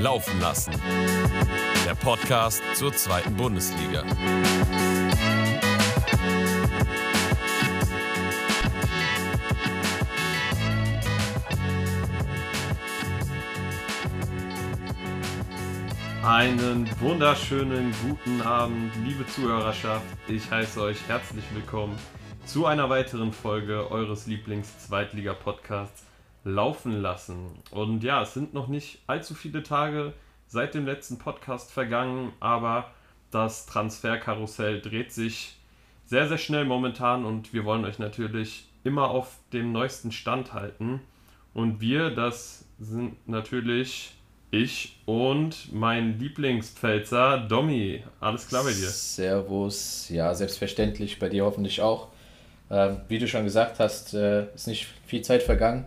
Laufen lassen. Der Podcast zur zweiten Bundesliga. Einen wunderschönen guten Abend, liebe Zuhörerschaft. Ich heiße euch herzlich willkommen zu einer weiteren Folge eures Lieblings-Zweitliga-Podcasts Laufen lassen. Und ja, es sind noch nicht allzu viele Tage seit dem letzten Podcast vergangen, aber das Transferkarussell dreht sich sehr, sehr schnell momentan und wir wollen euch natürlich immer auf dem neuesten Stand halten. Und wir, das sind natürlich ich und mein Lieblingspfälzer Domi. Alles klar bei dir? Servus, ja, selbstverständlich, bei dir hoffentlich auch. Ähm, wie du schon gesagt hast, äh, ist nicht viel Zeit vergangen,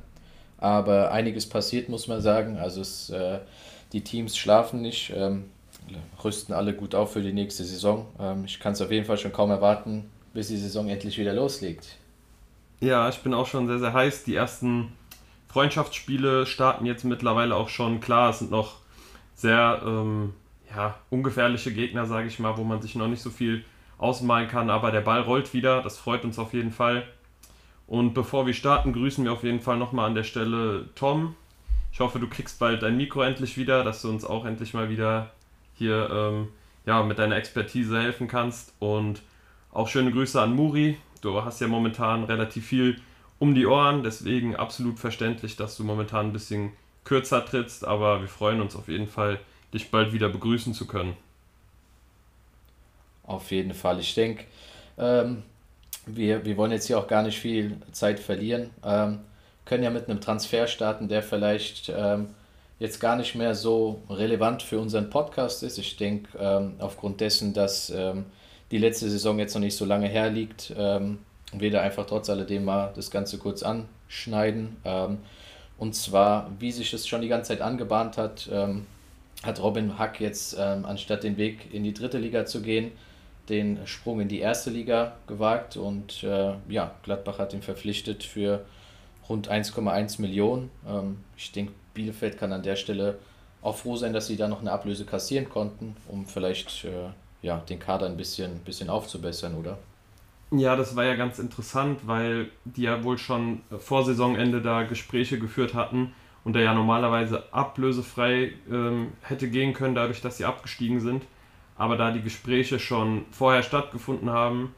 aber einiges passiert, muss man sagen. Also es, äh, die Teams schlafen nicht, ähm, rüsten alle gut auf für die nächste Saison. Ähm, ich kann es auf jeden Fall schon kaum erwarten, bis die Saison endlich wieder loslegt. Ja, ich bin auch schon sehr, sehr heiß. Die ersten Freundschaftsspiele starten jetzt mittlerweile auch schon. Klar, es sind noch sehr ähm, ja, ungefährliche Gegner, sage ich mal, wo man sich noch nicht so viel ausmalen kann, aber der Ball rollt wieder, das freut uns auf jeden Fall. Und bevor wir starten, grüßen wir auf jeden Fall nochmal an der Stelle Tom. Ich hoffe, du kriegst bald dein Mikro endlich wieder, dass du uns auch endlich mal wieder hier ähm, ja, mit deiner Expertise helfen kannst. Und auch schöne Grüße an Muri. Du hast ja momentan relativ viel um die Ohren, deswegen absolut verständlich, dass du momentan ein bisschen kürzer trittst, aber wir freuen uns auf jeden Fall, dich bald wieder begrüßen zu können. Auf jeden Fall. Ich denke, ähm, wir, wir wollen jetzt hier auch gar nicht viel Zeit verlieren. Ähm, können ja mit einem Transfer starten, der vielleicht ähm, jetzt gar nicht mehr so relevant für unseren Podcast ist. Ich denke, ähm, aufgrund dessen, dass ähm, die letzte Saison jetzt noch nicht so lange herliegt, ähm, wir da einfach trotz alledem mal das Ganze kurz anschneiden. Ähm, und zwar, wie sich es schon die ganze Zeit angebahnt hat, ähm, hat Robin Hack jetzt anstatt den Weg in die dritte Liga zu gehen, den Sprung in die erste Liga gewagt und äh, ja, Gladbach hat ihn verpflichtet für rund 1,1 Millionen. Ähm, ich denke, Bielefeld kann an der Stelle auch froh sein, dass sie da noch eine Ablöse kassieren konnten, um vielleicht äh, ja, den Kader ein bisschen, bisschen aufzubessern, oder? Ja, das war ja ganz interessant, weil die ja wohl schon vor Saisonende da Gespräche geführt hatten und der ja normalerweise ablösefrei ähm, hätte gehen können, dadurch, dass sie abgestiegen sind. Aber da die Gespräche schon vorher stattgefunden haben,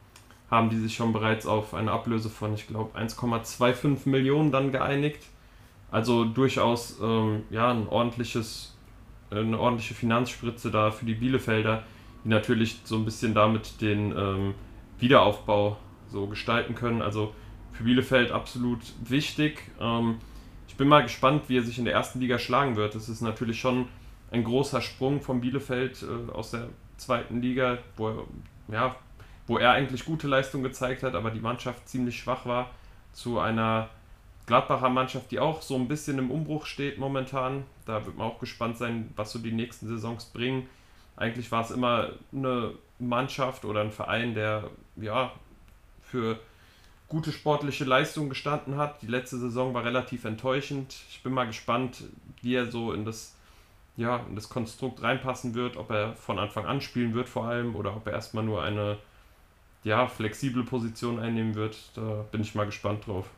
haben die sich schon bereits auf eine Ablöse von, ich glaube, 1,25 Millionen dann geeinigt. Also durchaus ähm, ja, ein ordentliches, eine ordentliche Finanzspritze da für die Bielefelder, die natürlich so ein bisschen damit den ähm, Wiederaufbau so gestalten können. Also für Bielefeld absolut wichtig. Ähm, ich bin mal gespannt, wie er sich in der ersten Liga schlagen wird. Das ist natürlich schon ein großer Sprung von Bielefeld äh, aus der zweiten Liga, wo er, ja, wo er eigentlich gute Leistung gezeigt hat, aber die Mannschaft ziemlich schwach war, zu einer Gladbacher Mannschaft, die auch so ein bisschen im Umbruch steht momentan. Da wird man auch gespannt sein, was so die nächsten Saisons bringen. Eigentlich war es immer eine Mannschaft oder ein Verein, der ja für gute sportliche Leistung gestanden hat. Die letzte Saison war relativ enttäuschend. Ich bin mal gespannt, wie er so in das, ja, in das Konstrukt reinpassen wird, ob er von Anfang an spielen wird vor allem oder ob er erstmal nur eine ja, flexible Position einnehmen wird. Da bin ich mal gespannt drauf.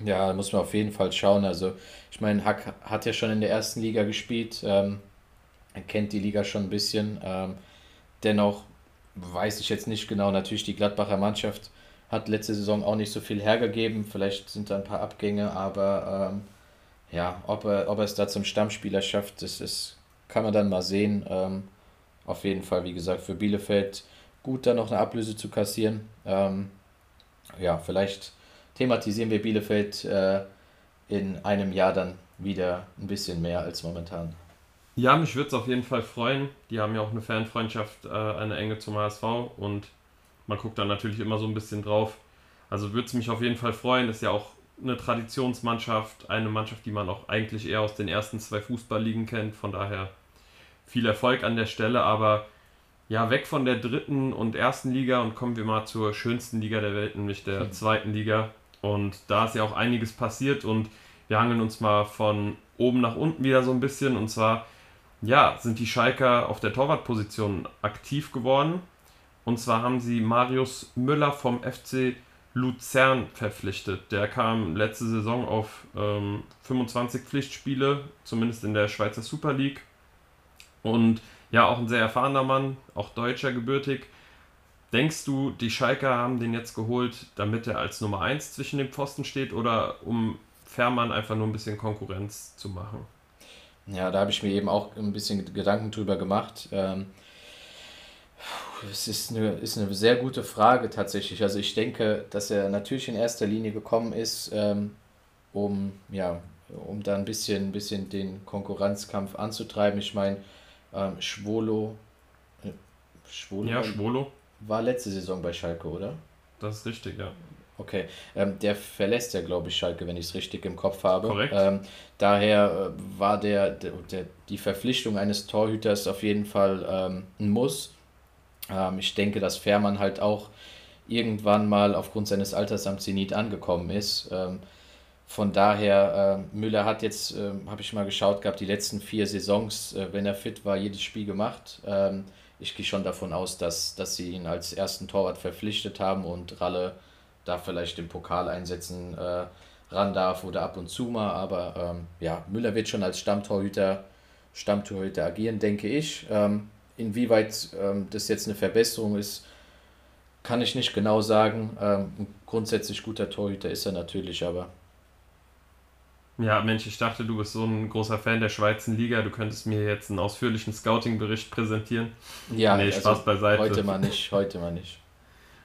Ja, da muss man auf jeden Fall schauen. Also, ich meine, Hack hat ja schon in der ersten Liga gespielt. Ähm, er kennt die Liga schon ein bisschen. Ähm, dennoch weiß ich jetzt nicht genau. Natürlich, die Gladbacher Mannschaft hat letzte Saison auch nicht so viel hergegeben. Vielleicht sind da ein paar Abgänge, aber ähm, ja, ob er, ob er es da zum Stammspieler schafft, das ist, kann man dann mal sehen. Ähm, auf jeden Fall, wie gesagt, für Bielefeld gut, da noch eine Ablöse zu kassieren. Ähm, ja, vielleicht thematisieren wir Bielefeld äh, in einem Jahr dann wieder ein bisschen mehr als momentan. Ja, mich würde es auf jeden Fall freuen. Die haben ja auch eine Fanfreundschaft, äh, eine enge zum HSV und man guckt dann natürlich immer so ein bisschen drauf. Also würde es mich auf jeden Fall freuen. Ist ja auch eine Traditionsmannschaft, eine Mannschaft, die man auch eigentlich eher aus den ersten zwei Fußballligen kennt. Von daher viel Erfolg an der Stelle, aber ja, weg von der dritten und ersten Liga und kommen wir mal zur schönsten Liga der Welt, nämlich der hm. zweiten Liga. Und da ist ja auch einiges passiert und wir hangeln uns mal von oben nach unten wieder so ein bisschen. Und zwar ja, sind die Schalker auf der Torwartposition aktiv geworden. Und zwar haben sie Marius Müller vom FC Luzern verpflichtet. Der kam letzte Saison auf ähm, 25 Pflichtspiele, zumindest in der Schweizer Super League. Und ja, auch ein sehr erfahrener Mann, auch deutscher gebürtig. Denkst du, die Schalker haben den jetzt geholt, damit er als Nummer 1 zwischen den Pfosten steht oder um Fährmann einfach nur ein bisschen Konkurrenz zu machen? Ja, da habe ich mir eben auch ein bisschen Gedanken drüber gemacht. Ähm, es ist eine, ist eine sehr gute Frage tatsächlich. Also ich denke, dass er natürlich in erster Linie gekommen ist, ähm, um, ja, um da ein bisschen, bisschen den Konkurrenzkampf anzutreiben. Ich meine, ähm, Schwolo, äh, Schwolo, ja, Schwolo war letzte Saison bei Schalke, oder? Das ist richtig, ja. Okay, ähm, der verlässt ja, glaube ich, Schalke, wenn ich es richtig im Kopf habe. Korrekt. Ähm, daher äh, war der, der, der, die Verpflichtung eines Torhüters auf jeden Fall ähm, ein Muss. Ähm, ich denke, dass Fährmann halt auch irgendwann mal aufgrund seines Alters am Zenit angekommen ist. Ähm, von daher, äh, Müller hat jetzt, äh, habe ich mal geschaut gehabt, die letzten vier Saisons, äh, wenn er fit war, jedes Spiel gemacht. Ähm, ich gehe schon davon aus, dass, dass sie ihn als ersten Torwart verpflichtet haben und Ralle da vielleicht den Pokal einsetzen äh, ran darf oder ab und zu mal. Aber ähm, ja, Müller wird schon als Stammtorhüter, Stammtorhüter agieren, denke ich. Ähm, inwieweit ähm, das jetzt eine Verbesserung ist, kann ich nicht genau sagen. Ähm, grundsätzlich guter Torhüter ist er natürlich, aber. Ja, Mensch, ich dachte, du bist so ein großer Fan der Schweizer Liga. Du könntest mir jetzt einen ausführlichen Scouting-Bericht präsentieren. Ja, nee, Spaß also beiseite. Heute mal nicht, heute mal nicht.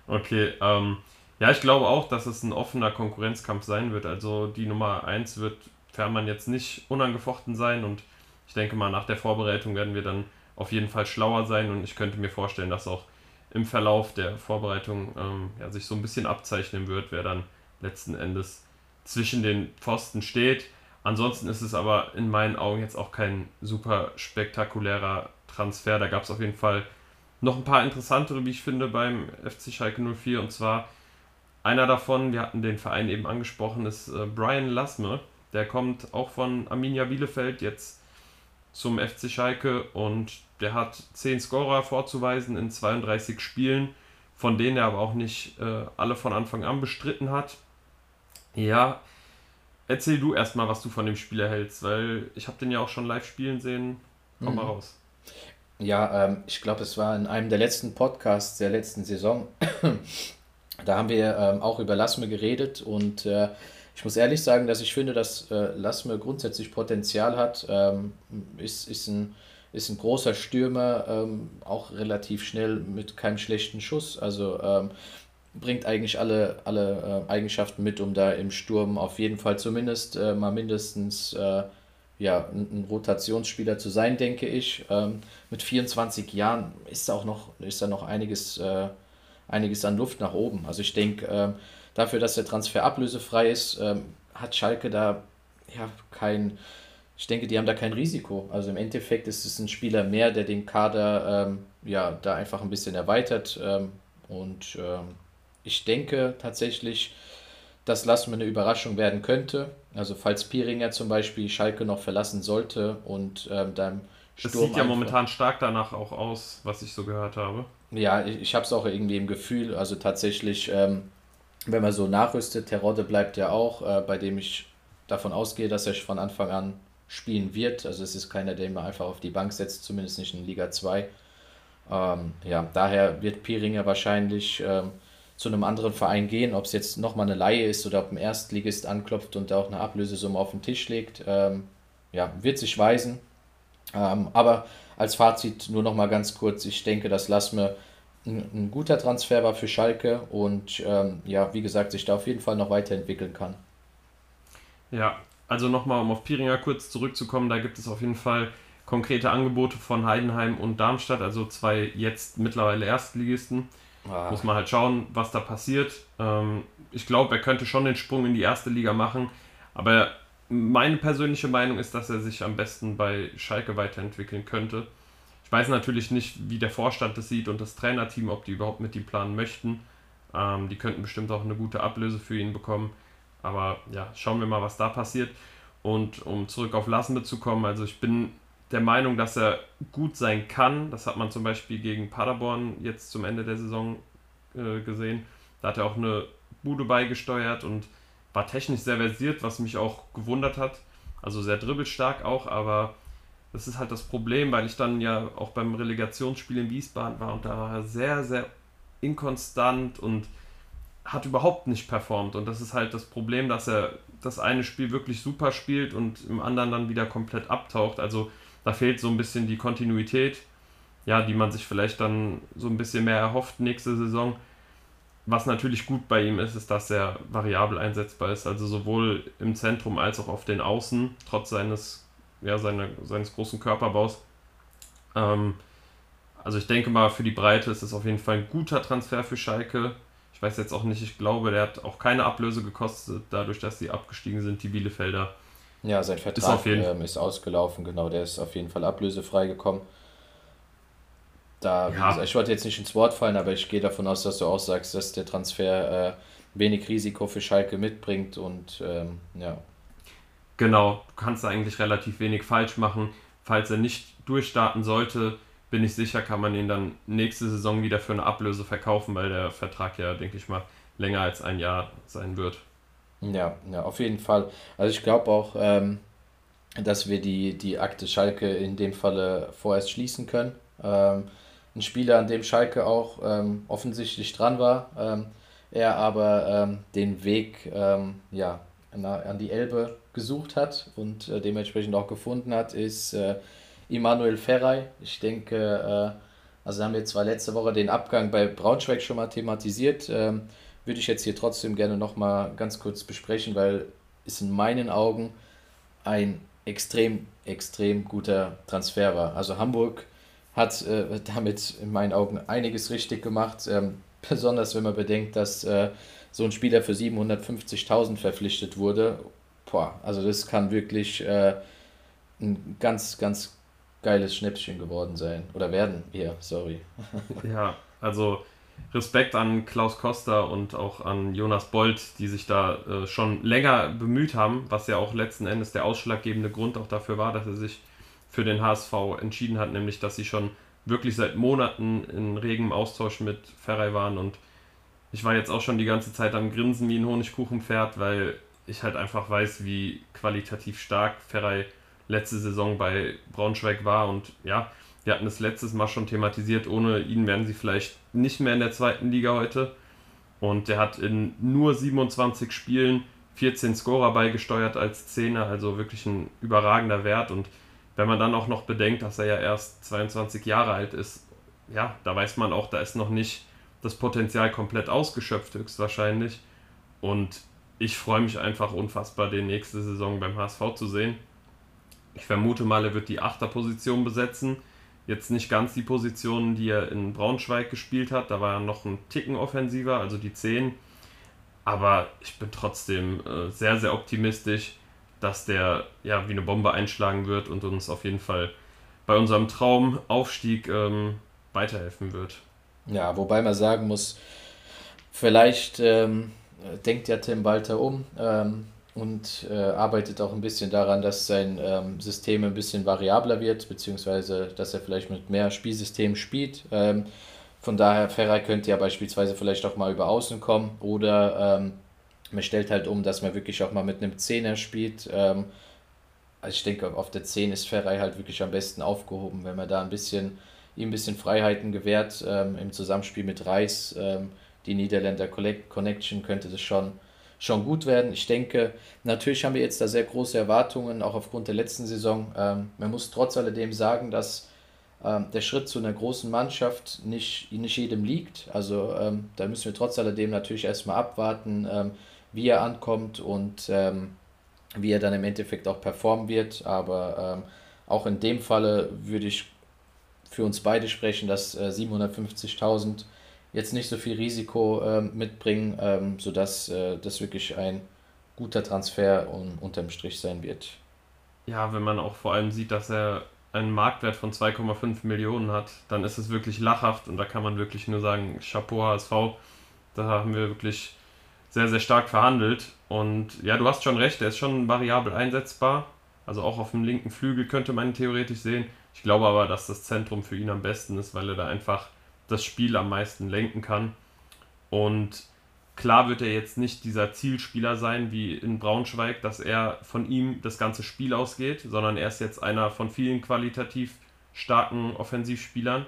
Okay, ähm, ja, ich glaube auch, dass es ein offener Konkurrenzkampf sein wird. Also die Nummer 1 wird Fährmann jetzt nicht unangefochten sein und ich denke mal, nach der Vorbereitung werden wir dann auf jeden Fall schlauer sein und ich könnte mir vorstellen, dass auch im Verlauf der Vorbereitung ähm, ja, sich so ein bisschen abzeichnen wird, wer dann letzten Endes zwischen den Pfosten steht. Ansonsten ist es aber in meinen Augen jetzt auch kein super spektakulärer Transfer. Da gab es auf jeden Fall noch ein paar interessantere, wie ich finde, beim FC Schalke 04 und zwar einer davon, wir hatten den Verein eben angesprochen, ist äh, Brian Lassme. Der kommt auch von Arminia Bielefeld jetzt zum FC Schalke und der hat 10 Scorer vorzuweisen in 32 Spielen, von denen er aber auch nicht äh, alle von Anfang an bestritten hat. Ja, erzähl du erstmal, was du von dem Spieler hältst, weil ich habe den ja auch schon live spielen sehen. Komm mhm. mal raus. Ja, ähm, ich glaube, es war in einem der letzten Podcasts der letzten Saison. da haben wir ähm, auch über Lassme geredet und äh, ich muss ehrlich sagen, dass ich finde, dass äh, Lassme grundsätzlich Potenzial hat. Ähm, ist, ist ein ist ein großer Stürmer, ähm, auch relativ schnell mit keinem schlechten Schuss. Also ähm, bringt eigentlich alle, alle äh, Eigenschaften mit, um da im Sturm auf jeden Fall zumindest äh, mal mindestens äh, ja, ein, ein, Rotationsspieler zu sein, denke ich. Ähm, mit 24 Jahren ist da auch noch, ist da noch einiges, äh, einiges an Luft nach oben. Also ich denke, ähm, dafür, dass der Transfer ablösefrei ist, ähm, hat Schalke da ja kein ich denke, die haben da kein Risiko. Also im Endeffekt ist es ein Spieler mehr, der den Kader ähm, ja da einfach ein bisschen erweitert. Ähm, und ähm, ich denke tatsächlich, dass Lassmann eine Überraschung werden könnte. Also falls Piringer zum Beispiel Schalke noch verlassen sollte und ähm, dann Sturm. Es sieht ja momentan stark danach auch aus, was ich so gehört habe. Ja, ich, ich habe es auch irgendwie im Gefühl. Also tatsächlich, ähm, wenn man so nachrüstet, Terodde bleibt ja auch, äh, bei dem ich davon ausgehe, dass er von Anfang an spielen wird. Also es ist keiner, der immer einfach auf die Bank setzt, zumindest nicht in Liga 2. Ähm, ja, daher wird Piringer wahrscheinlich ähm, zu einem anderen Verein gehen, ob es jetzt nochmal eine Laie ist oder ob ein Erstligist anklopft und da auch eine Ablösesumme auf den Tisch legt. Ähm, ja, wird sich weisen. Ähm, aber als Fazit nur nochmal ganz kurz, ich denke, dass Lassme ein, ein, guter Transfer war für Schalke und ähm, ja, wie gesagt, sich da auf jeden Fall noch weiterentwickeln kann. Ja, also nochmal, um auf Piringer kurz zurückzukommen, da gibt es auf jeden Fall konkrete Angebote von Heidenheim und Darmstadt, also zwei jetzt mittlerweile Erstligisten. Ah. Muss man halt schauen, was da passiert. Ähm, ich glaube, er könnte schon den Sprung in die erste Liga machen, aber meine persönliche Meinung ist, dass er sich am besten bei Schalke weiterentwickeln könnte. Ich weiß natürlich nicht, wie der Vorstand das sieht und das Trainerteam, ob die überhaupt mit ihm planen möchten. Ähm, die könnten bestimmt auch eine gute Ablöse für ihn bekommen. Aber ja, schauen wir mal, was da passiert. Und um zurück auf Lassende zu kommen, also ich bin der Meinung, dass er gut sein kann. Das hat man zum Beispiel gegen Paderborn jetzt zum Ende der Saison äh, gesehen. Da hat er auch eine Bude beigesteuert und war technisch sehr versiert, was mich auch gewundert hat. Also sehr dribbelstark auch, aber das ist halt das Problem, weil ich dann ja auch beim Relegationsspiel in Wiesbaden war und da war er sehr, sehr inkonstant und hat überhaupt nicht performt. Und das ist halt das Problem, dass er das eine Spiel wirklich super spielt und im anderen dann wieder komplett abtaucht. Also da fehlt so ein bisschen die Kontinuität, ja, die man sich vielleicht dann so ein bisschen mehr erhofft nächste Saison. Was natürlich gut bei ihm ist, ist, dass er variabel einsetzbar ist, also sowohl im Zentrum als auch auf den Außen, trotz seines, ja, seine, seines großen Körperbaus. Ähm, also ich denke mal, für die Breite ist es auf jeden Fall ein guter Transfer für Schalke. Ich weiß jetzt auch nicht, ich glaube, der hat auch keine Ablöse gekostet, dadurch, dass sie abgestiegen sind, die Bielefelder. Ja, sein Vertrag ist, ähm, ist ausgelaufen, genau, der ist auf jeden Fall ablösefrei gekommen. Da, ja. ich wollte jetzt nicht ins Wort fallen, aber ich gehe davon aus, dass du auch sagst, dass der Transfer äh, wenig Risiko für Schalke mitbringt und ähm, ja. Genau, du kannst da eigentlich relativ wenig falsch machen. Falls er nicht durchstarten sollte, bin ich sicher, kann man ihn dann nächste Saison wieder für eine Ablöse verkaufen, weil der Vertrag ja, denke ich mal, länger als ein Jahr sein wird. Ja, ja, auf jeden Fall. Also ich glaube auch, ähm, dass wir die, die Akte Schalke in dem Falle vorerst schließen können. Ähm, ein Spieler, an dem Schalke auch ähm, offensichtlich dran war, ähm, er aber ähm, den Weg ähm, ja, an, an die Elbe gesucht hat und äh, dementsprechend auch gefunden hat, ist äh, Immanuel Ferrei. Ich denke, äh, also haben wir zwar letzte Woche den Abgang bei Braunschweig schon mal thematisiert, ähm, würde ich jetzt hier trotzdem gerne nochmal ganz kurz besprechen, weil es in meinen Augen ein extrem, extrem guter Transfer war. Also Hamburg hat äh, damit in meinen Augen einiges richtig gemacht, ähm, besonders wenn man bedenkt, dass äh, so ein Spieler für 750.000 verpflichtet wurde. Boah, also das kann wirklich äh, ein ganz, ganz geiles Schnäppchen geworden sein. Oder werden wir, sorry. ja, also Respekt an Klaus Koster und auch an Jonas Bolt, die sich da äh, schon länger bemüht haben, was ja auch letzten Endes der ausschlaggebende Grund auch dafür war, dass er sich für den HSV entschieden hat, nämlich dass sie schon wirklich seit Monaten in regem Austausch mit Ferrei waren und ich war jetzt auch schon die ganze Zeit am Grinsen wie ein Honigkuchenpferd, weil ich halt einfach weiß, wie qualitativ stark Ferrei letzte Saison bei Braunschweig war. Und ja, wir hatten das letztes Mal schon thematisiert. Ohne ihn wären sie vielleicht nicht mehr in der zweiten Liga heute. Und der hat in nur 27 Spielen 14 Scorer beigesteuert als Zehner, also wirklich ein überragender Wert. Und wenn man dann auch noch bedenkt, dass er ja erst 22 Jahre alt ist, ja, da weiß man auch, da ist noch nicht das Potenzial komplett ausgeschöpft, höchstwahrscheinlich. Und ich freue mich einfach unfassbar, den nächste Saison beim HSV zu sehen. Ich vermute mal, er wird die Achterposition besetzen. Jetzt nicht ganz die Position, die er in Braunschweig gespielt hat. Da war er noch ein Ticken offensiver, also die 10. Aber ich bin trotzdem äh, sehr, sehr optimistisch, dass der ja wie eine Bombe einschlagen wird und uns auf jeden Fall bei unserem Traumaufstieg ähm, weiterhelfen wird. Ja, wobei man sagen muss, vielleicht ähm, denkt ja Tim Walter um. Ähm, und äh, arbeitet auch ein bisschen daran, dass sein ähm, System ein bisschen variabler wird, beziehungsweise dass er vielleicht mit mehr Spielsystemen spielt. Ähm, von daher, Ferrari könnte ja beispielsweise vielleicht auch mal über Außen kommen oder ähm, man stellt halt um, dass man wirklich auch mal mit einem Zehner spielt. Ähm, also ich denke, auf der 10 ist Ferrari halt wirklich am besten aufgehoben, wenn man da ein bisschen ihm ein bisschen Freiheiten gewährt ähm, im Zusammenspiel mit Reis. Die Niederländer Connection könnte das schon schon gut werden. Ich denke, natürlich haben wir jetzt da sehr große Erwartungen, auch aufgrund der letzten Saison. Ähm, man muss trotz alledem sagen, dass ähm, der Schritt zu einer großen Mannschaft nicht, nicht jedem liegt. Also ähm, da müssen wir trotz alledem natürlich erstmal abwarten, ähm, wie er ankommt und ähm, wie er dann im Endeffekt auch performen wird. Aber ähm, auch in dem Falle würde ich für uns beide sprechen, dass äh, 750.000 jetzt nicht so viel Risiko ähm, mitbringen, ähm, sodass äh, das wirklich ein guter Transfer un unterm Strich sein wird. Ja, wenn man auch vor allem sieht, dass er einen Marktwert von 2,5 Millionen hat, dann ist es wirklich lachhaft und da kann man wirklich nur sagen, Chapeau HSV, da haben wir wirklich sehr, sehr stark verhandelt. Und ja, du hast schon recht, er ist schon variabel einsetzbar. Also auch auf dem linken Flügel könnte man ihn theoretisch sehen. Ich glaube aber, dass das Zentrum für ihn am besten ist, weil er da einfach das Spiel am meisten lenken kann. Und klar wird er jetzt nicht dieser Zielspieler sein wie in Braunschweig, dass er von ihm das ganze Spiel ausgeht, sondern er ist jetzt einer von vielen qualitativ starken Offensivspielern.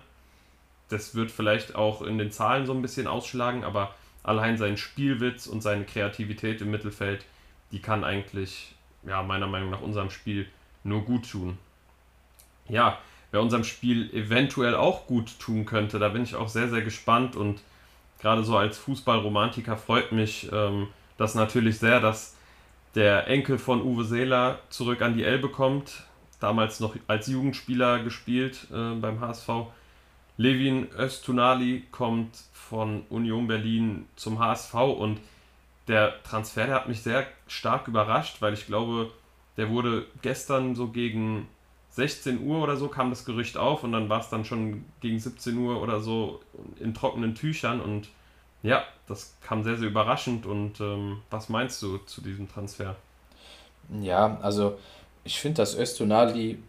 Das wird vielleicht auch in den Zahlen so ein bisschen ausschlagen, aber allein sein Spielwitz und seine Kreativität im Mittelfeld, die kann eigentlich, ja, meiner Meinung nach unserem Spiel nur gut tun. Ja, wer unserem Spiel eventuell auch gut tun könnte, da bin ich auch sehr, sehr gespannt und gerade so als Fußballromantiker freut mich ähm, das natürlich sehr, dass der Enkel von Uwe Seeler zurück an die Elbe kommt, damals noch als Jugendspieler gespielt äh, beim HSV. Levin Östunali kommt von Union Berlin zum HSV und der Transfer, der hat mich sehr stark überrascht, weil ich glaube, der wurde gestern so gegen 16 Uhr oder so kam das Gerücht auf und dann war es dann schon gegen 17 Uhr oder so in trockenen Tüchern und ja, das kam sehr, sehr überraschend und ähm, was meinst du zu diesem Transfer? Ja, also ich finde, dass Östunali,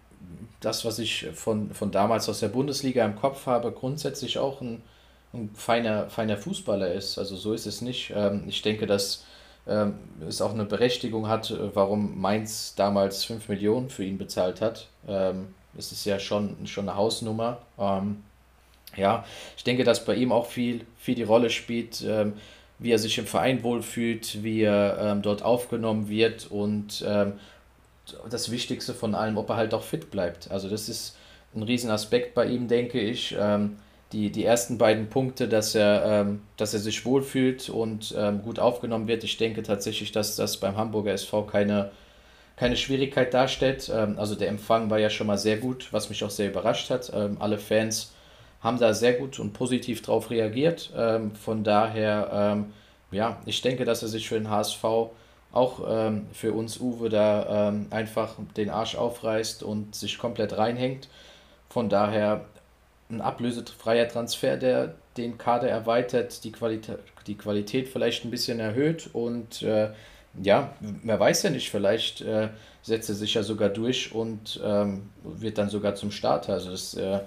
das, was ich von, von damals aus der Bundesliga im Kopf habe, grundsätzlich auch ein, ein feiner, feiner Fußballer ist. Also so ist es nicht. Ähm, ich denke, dass ähm, es auch eine Berechtigung hat, äh, warum Mainz damals 5 Millionen für ihn bezahlt hat. Ähm, es ist ja schon, schon eine Hausnummer. Ähm, ja, ich denke, dass bei ihm auch viel, viel die Rolle spielt, ähm, wie er sich im Verein wohlfühlt, wie er ähm, dort aufgenommen wird und ähm, das Wichtigste von allem, ob er halt auch fit bleibt. Also das ist ein Riesenaspekt bei ihm, denke ich. Ähm, die, die ersten beiden Punkte, dass er, ähm, dass er sich wohlfühlt und ähm, gut aufgenommen wird. Ich denke tatsächlich, dass das beim Hamburger SV keine, keine Schwierigkeit darstellt. Ähm, also der Empfang war ja schon mal sehr gut, was mich auch sehr überrascht hat. Ähm, alle Fans haben da sehr gut und positiv drauf reagiert. Ähm, von daher, ähm, ja, ich denke, dass er sich für den HSV auch für uns Uwe da einfach den Arsch aufreißt und sich komplett reinhängt. Von daher ein ablösefreier Transfer, der den Kader erweitert, die Qualität, die Qualität vielleicht ein bisschen erhöht und äh, ja, wer weiß ja nicht, vielleicht äh, setzt er sich ja sogar durch und ähm, wird dann sogar zum Starter. Also das äh,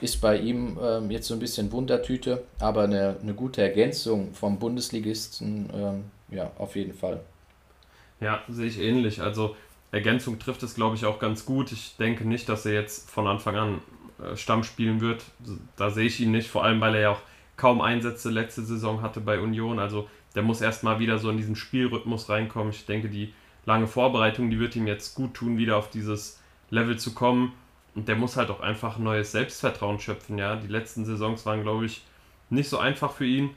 ist bei ihm ähm, jetzt so ein bisschen Wundertüte, aber eine, eine gute Ergänzung vom Bundesligisten, ähm, ja, auf jeden Fall. Ja, sehe ich ähnlich. Also Ergänzung trifft es, glaube ich, auch ganz gut. Ich denke nicht, dass er jetzt von Anfang an Stamm spielen wird. Da sehe ich ihn nicht, vor allem weil er ja auch kaum Einsätze letzte Saison hatte bei Union. Also der muss erstmal wieder so in diesen Spielrhythmus reinkommen. Ich denke, die lange Vorbereitung, die wird ihm jetzt gut tun, wieder auf dieses Level zu kommen. Und der muss halt auch einfach neues Selbstvertrauen schöpfen. Ja, die letzten Saisons waren, glaube ich, nicht so einfach für ihn.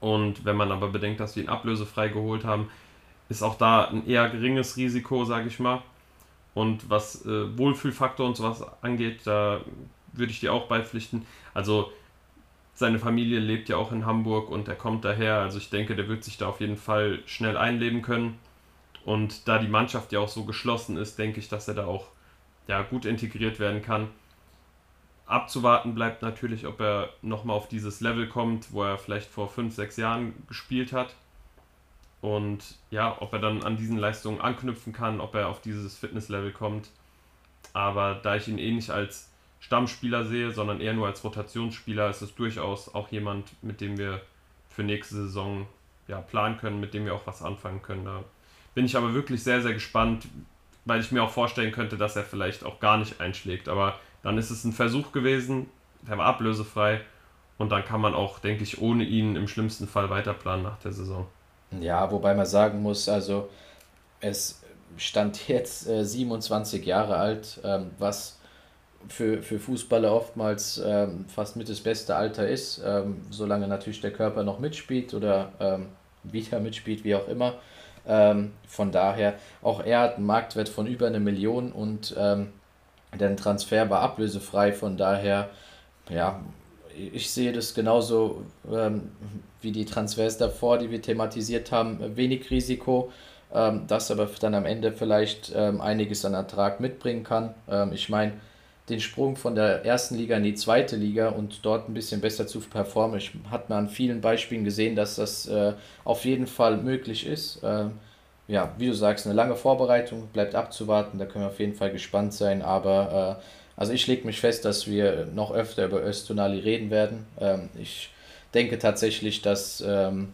Und wenn man aber bedenkt, dass wir ihn ablösefrei geholt haben, ist auch da ein eher geringes Risiko, sage ich mal. Und was äh, Wohlfühlfaktor und sowas angeht, da würde ich dir auch beipflichten. Also seine Familie lebt ja auch in Hamburg und er kommt daher. Also ich denke, der wird sich da auf jeden Fall schnell einleben können. Und da die Mannschaft ja auch so geschlossen ist, denke ich, dass er da auch ja, gut integriert werden kann. Abzuwarten bleibt natürlich, ob er nochmal auf dieses Level kommt, wo er vielleicht vor 5, 6 Jahren gespielt hat. Und ja, ob er dann an diesen Leistungen anknüpfen kann, ob er auf dieses Fitnesslevel kommt. Aber da ich ihn eh nicht als Stammspieler sehe, sondern eher nur als Rotationsspieler, ist es durchaus auch jemand, mit dem wir für nächste Saison ja, planen können, mit dem wir auch was anfangen können. Da bin ich aber wirklich sehr, sehr gespannt, weil ich mir auch vorstellen könnte, dass er vielleicht auch gar nicht einschlägt. Aber dann ist es ein Versuch gewesen, der war ablösefrei und dann kann man auch, denke ich, ohne ihn im schlimmsten Fall weiterplanen nach der Saison. Ja, wobei man sagen muss, also es stand jetzt äh, 27 Jahre alt, ähm, was für, für Fußballer oftmals ähm, fast mit das beste Alter ist, ähm, solange natürlich der Körper noch mitspielt oder ähm, wieder mitspielt, wie auch immer. Ähm, von daher, auch er hat einen Marktwert von über eine Million und ähm, der Transfer war ablösefrei, von daher, ja, ich sehe das genauso ähm, wie die Transfers davor, die wir thematisiert haben, wenig Risiko, ähm, das aber dann am Ende vielleicht ähm, einiges an Ertrag mitbringen kann. Ähm, ich meine, den Sprung von der ersten Liga in die zweite Liga und dort ein bisschen besser zu performen, ich, hat man an vielen Beispielen gesehen, dass das äh, auf jeden Fall möglich ist. Äh, ja, wie du sagst, eine lange Vorbereitung, bleibt abzuwarten, da können wir auf jeden Fall gespannt sein, aber äh, also ich lege mich fest, dass wir noch öfter über Östonali reden werden. Ähm, ich denke tatsächlich, dass, ähm,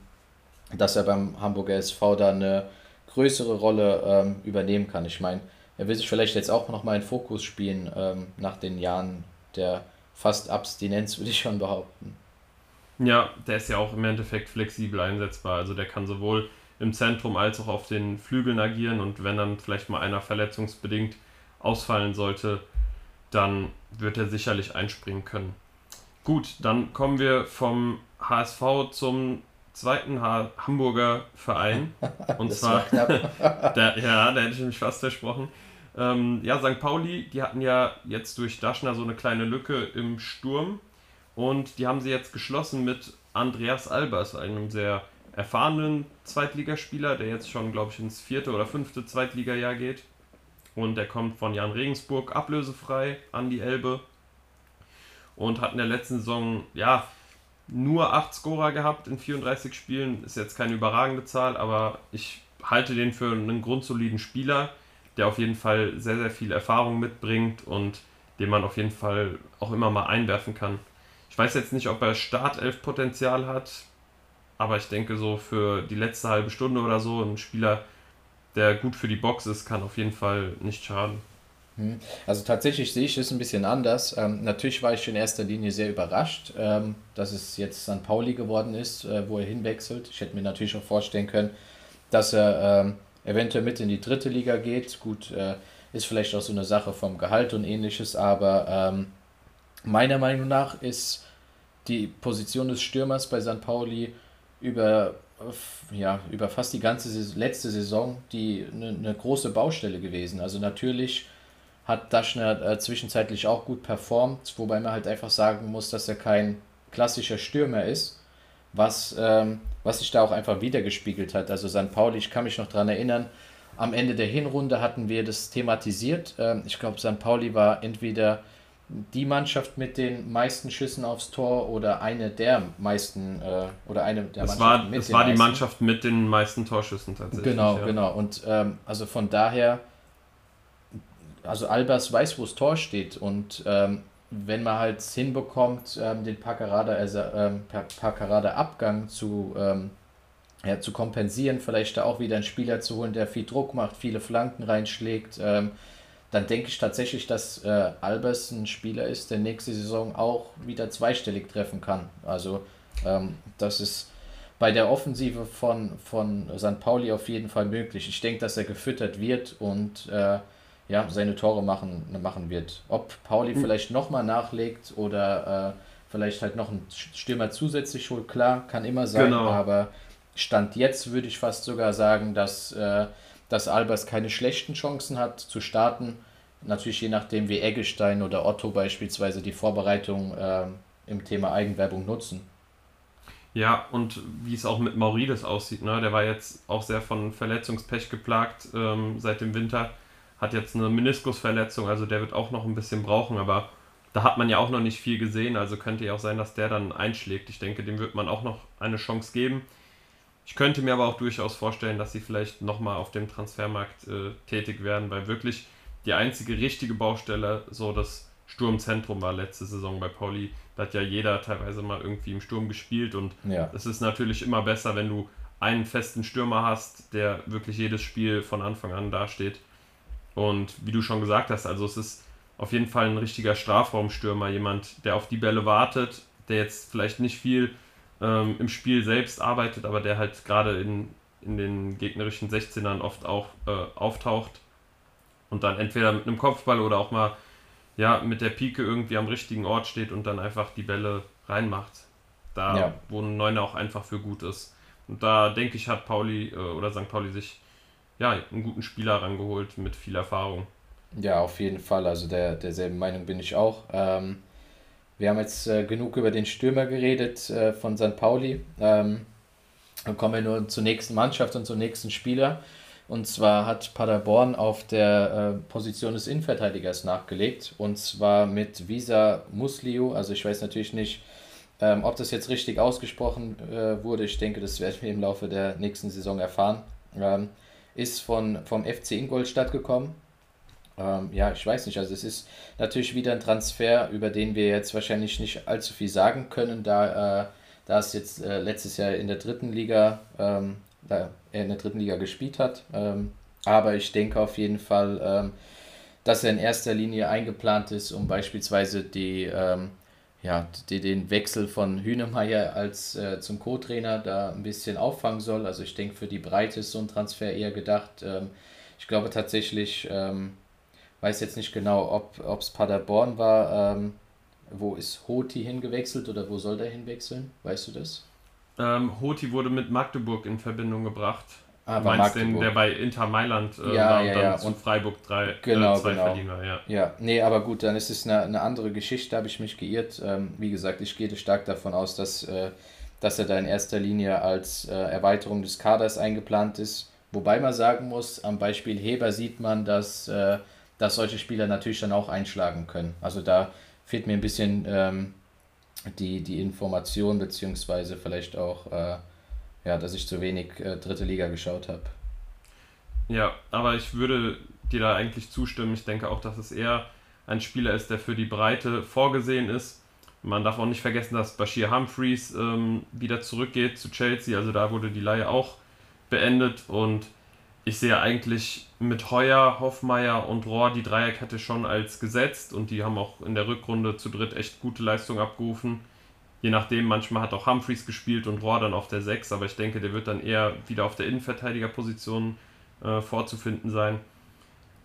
dass er beim Hamburger SV da eine größere Rolle ähm, übernehmen kann. Ich meine, er will sich vielleicht jetzt auch nochmal in Fokus spielen ähm, nach den Jahren der fast Abstinenz, würde ich schon behaupten. Ja, der ist ja auch im Endeffekt flexibel einsetzbar. Also der kann sowohl im Zentrum als auch auf den Flügeln agieren und wenn dann vielleicht mal einer verletzungsbedingt ausfallen sollte, dann wird er sicherlich einspringen können. Gut, dann kommen wir vom HSV zum zweiten ha Hamburger Verein. Und zwar, der, ja, da hätte ich mich fast versprochen. Ähm, ja, St. Pauli, die hatten ja jetzt durch Daschner so eine kleine Lücke im Sturm. Und die haben sie jetzt geschlossen mit Andreas Albers, einem sehr erfahrenen Zweitligaspieler, der jetzt schon, glaube ich, ins vierte oder fünfte Zweitligajahr geht. Und der kommt von Jan Regensburg ablösefrei an die Elbe. Und hat in der letzten Saison, ja, nur 8 Scorer gehabt in 34 Spielen. Ist jetzt keine überragende Zahl, aber ich halte den für einen grundsoliden Spieler, der auf jeden Fall sehr, sehr viel Erfahrung mitbringt und den man auf jeden Fall auch immer mal einwerfen kann. Ich weiß jetzt nicht, ob er Startelf-Potenzial hat, aber ich denke, so für die letzte halbe Stunde oder so, ein Spieler, der gut für die Box ist, kann auf jeden Fall nicht schaden. Hm. Also tatsächlich sehe ich es ein bisschen anders. Ähm, natürlich war ich in erster Linie sehr überrascht, ähm, dass es jetzt St. Pauli geworden ist, äh, wo er hinwechselt. Ich hätte mir natürlich auch vorstellen können, dass er ähm, eventuell mit in die dritte Liga geht. Gut, äh, ist vielleicht auch so eine Sache vom Gehalt und ähnliches, aber ähm, meiner Meinung nach ist die Position des Stürmers bei St. Pauli über, ja, über fast die ganze letzte Saison die eine, eine große Baustelle gewesen. Also natürlich hat Daschner äh, zwischenzeitlich auch gut performt, wobei man halt einfach sagen muss, dass er kein klassischer Stürmer ist, was, ähm, was sich da auch einfach wiedergespiegelt hat. Also St. Pauli, ich kann mich noch daran erinnern, am Ende der Hinrunde hatten wir das thematisiert. Ähm, ich glaube, St. Pauli war entweder die Mannschaft mit den meisten Schüssen aufs Tor oder eine der meisten äh, oder eine der es war, mit Es war die Mannschaft mit den meisten Torschüssen tatsächlich. Genau, ja. genau. Und ähm, also von daher, also Albers weiß, wo das Tor steht und ähm, wenn man halt hinbekommt, ähm, den ähm, Paccarada-Abgang zu, ähm, ja, zu kompensieren, vielleicht da auch wieder einen Spieler zu holen, der viel Druck macht, viele Flanken reinschlägt, ähm, dann denke ich tatsächlich, dass äh, Albers ein Spieler ist, der nächste Saison auch wieder zweistellig treffen kann. Also ähm, das ist bei der Offensive von, von St. Pauli auf jeden Fall möglich. Ich denke, dass er gefüttert wird und äh, ja, seine Tore machen, machen wird. Ob Pauli mhm. vielleicht nochmal nachlegt oder äh, vielleicht halt noch einen Stürmer zusätzlich holt, klar, kann immer sein, genau. aber Stand jetzt würde ich fast sogar sagen, dass äh, dass Albers keine schlechten Chancen hat zu starten. Natürlich je nachdem, wie Eggestein oder Otto beispielsweise die Vorbereitung äh, im Thema Eigenwerbung nutzen. Ja, und wie es auch mit Maurides aussieht, ne? der war jetzt auch sehr von Verletzungspech geplagt ähm, seit dem Winter, hat jetzt eine Meniskusverletzung, also der wird auch noch ein bisschen brauchen, aber da hat man ja auch noch nicht viel gesehen, also könnte ja auch sein, dass der dann einschlägt. Ich denke, dem wird man auch noch eine Chance geben. Ich könnte mir aber auch durchaus vorstellen, dass sie vielleicht nochmal auf dem Transfermarkt äh, tätig werden, weil wirklich die einzige richtige Baustelle so das Sturmzentrum war letzte Saison bei Pauli. Da hat ja jeder teilweise mal irgendwie im Sturm gespielt und ja. es ist natürlich immer besser, wenn du einen festen Stürmer hast, der wirklich jedes Spiel von Anfang an dasteht. Und wie du schon gesagt hast, also es ist auf jeden Fall ein richtiger Strafraumstürmer, jemand, der auf die Bälle wartet, der jetzt vielleicht nicht viel ähm, im Spiel selbst arbeitet, aber der halt gerade in, in den gegnerischen 16ern oft auch äh, auftaucht und dann entweder mit einem Kopfball oder auch mal ja, mit der Pike irgendwie am richtigen Ort steht und dann einfach die Bälle reinmacht. Da, ja. wo ein Neuner auch einfach für gut ist. Und da denke ich, hat Pauli äh, oder St. Pauli sich ja, einen guten Spieler rangeholt mit viel Erfahrung. Ja, auf jeden Fall. Also der, derselben Meinung bin ich auch. Ähm, wir haben jetzt äh, genug über den Stürmer geredet äh, von St. Pauli. Ähm, dann kommen wir nur zur nächsten Mannschaft und zum nächsten Spieler. Und zwar hat Paderborn auf der äh, Position des Innenverteidigers nachgelegt. Und zwar mit Visa Musliu. Also ich weiß natürlich nicht, ähm, ob das jetzt richtig ausgesprochen äh, wurde. Ich denke, das werden wir im Laufe der nächsten Saison erfahren. Ähm, ist von, vom FC Ingolstadt gekommen. Ähm, ja, ich weiß nicht. Also es ist natürlich wieder ein Transfer, über den wir jetzt wahrscheinlich nicht allzu viel sagen können, da, äh, da es jetzt äh, letztes Jahr in der dritten Liga, ähm, da er in der dritten Liga gespielt hat. Ähm, aber ich denke auf jeden Fall, ähm, dass er in erster Linie eingeplant ist, um beispielsweise die, ähm, ja, die, den Wechsel von Hühnemeier als äh, zum Co-Trainer da ein bisschen auffangen soll. Also ich denke, für die Breite ist so ein Transfer eher gedacht. Ähm, ich glaube tatsächlich, weiß jetzt nicht genau, ob es Paderborn war. Ähm, wo ist Hoti hingewechselt oder wo soll der hinwechseln? Weißt du das? Ähm, Hoti wurde mit Magdeburg in Verbindung gebracht. Ah, du meinst den, der bei Inter Mailand äh, ja, war ja, und dann ja. zu Freiburg drei, genau, äh, zwei genau. Verdiener, ja. Ja, nee, aber gut, dann ist es eine, eine andere Geschichte, habe ich mich geirrt. Ähm, wie gesagt, ich gehe stark davon aus, dass, äh, dass er da in erster Linie als äh, Erweiterung des Kaders eingeplant ist. Wobei man sagen muss, am Beispiel Heber sieht man, dass, äh, dass solche Spieler natürlich dann auch einschlagen können. Also da fehlt mir ein bisschen ähm, die, die Information, beziehungsweise vielleicht auch äh, ja, dass ich zu wenig äh, dritte Liga geschaut habe. Ja, aber ich würde dir da eigentlich zustimmen. Ich denke auch, dass es eher ein Spieler ist, der für die Breite vorgesehen ist. Man darf auch nicht vergessen, dass Bashir Humphreys ähm, wieder zurückgeht zu Chelsea. Also da wurde die Leihe auch beendet und ich sehe eigentlich mit Heuer, Hoffmeier und Rohr die Dreierkette schon als gesetzt und die haben auch in der Rückrunde zu dritt echt gute Leistung abgerufen je nachdem, manchmal hat auch Humphreys gespielt und Rohr dann auf der 6, aber ich denke, der wird dann eher wieder auf der Innenverteidigerposition äh, vorzufinden sein.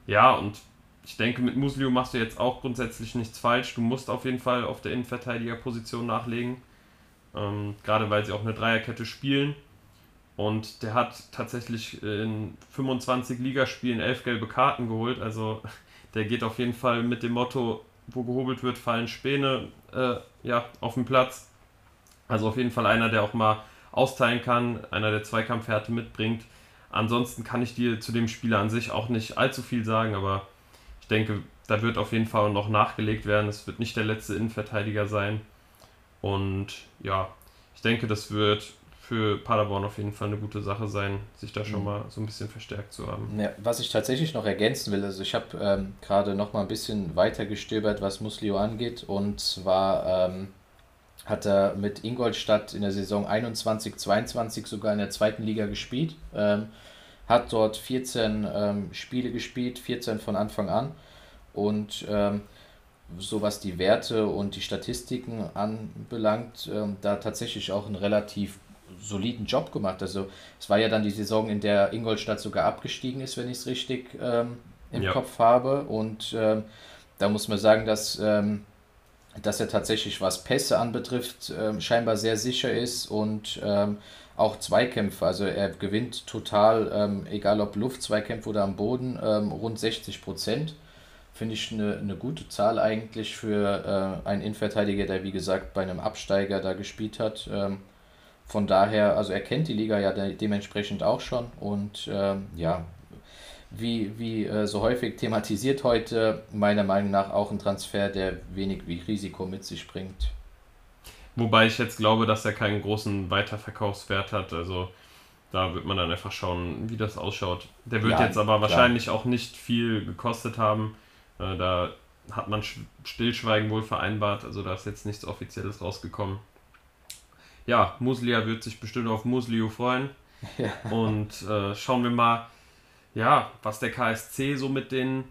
Ja, und ich denke, mit Muslio machst du jetzt auch grundsätzlich nichts falsch. Du musst auf jeden Fall auf der Innenverteidigerposition nachlegen, ähm, gerade weil sie auch eine Dreierkette spielen. Und der hat tatsächlich in 25 Ligaspielen 11 gelbe Karten geholt. Also der geht auf jeden Fall mit dem Motto, wo gehobelt wird, fallen Späne äh, ja, auf dem Platz. Also auf jeden Fall einer, der auch mal austeilen kann, einer, der Zweikampfhärte mitbringt. Ansonsten kann ich dir zu dem Spieler an sich auch nicht allzu viel sagen, aber ich denke, da wird auf jeden Fall noch nachgelegt werden. Es wird nicht der letzte Innenverteidiger sein. Und ja, ich denke, das wird für Paderborn auf jeden Fall eine gute Sache sein, sich da schon mhm. mal so ein bisschen verstärkt zu haben. Ja, was ich tatsächlich noch ergänzen will, also ich habe ähm, gerade noch mal ein bisschen weiter gestöbert, was Muslio angeht und zwar ähm, hat er mit Ingolstadt in der Saison 21, 22 sogar in der zweiten Liga gespielt, ähm, hat dort 14 ähm, Spiele gespielt, 14 von Anfang an und ähm, so was die Werte und die Statistiken anbelangt, ähm, da tatsächlich auch ein relativ soliden Job gemacht. Also es war ja dann die Saison, in der Ingolstadt sogar abgestiegen ist, wenn ich es richtig ähm, im ja. Kopf habe. Und ähm, da muss man sagen, dass, ähm, dass er tatsächlich, was Pässe anbetrifft, ähm, scheinbar sehr sicher ist und ähm, auch Zweikämpfe. Also er gewinnt total, ähm, egal ob Luftzweikämpfe oder am Boden, rund 60 Prozent. Finde ich eine, eine gute Zahl eigentlich für äh, einen Innenverteidiger, der wie gesagt bei einem Absteiger da gespielt hat. Ähm, von daher, also er kennt die Liga ja de dementsprechend auch schon und ähm, ja, wie, wie äh, so häufig thematisiert heute, meiner Meinung nach auch ein Transfer, der wenig Risiko mit sich bringt. Wobei ich jetzt glaube, dass er keinen großen Weiterverkaufswert hat. Also da wird man dann einfach schauen, wie das ausschaut. Der wird ja, jetzt aber wahrscheinlich klar. auch nicht viel gekostet haben. Äh, da hat man Stillschweigen wohl vereinbart. Also da ist jetzt nichts Offizielles rausgekommen ja, Muslia wird sich bestimmt auf Muslio freuen. Ja. Und äh, schauen wir mal, ja, was der KSC so mit den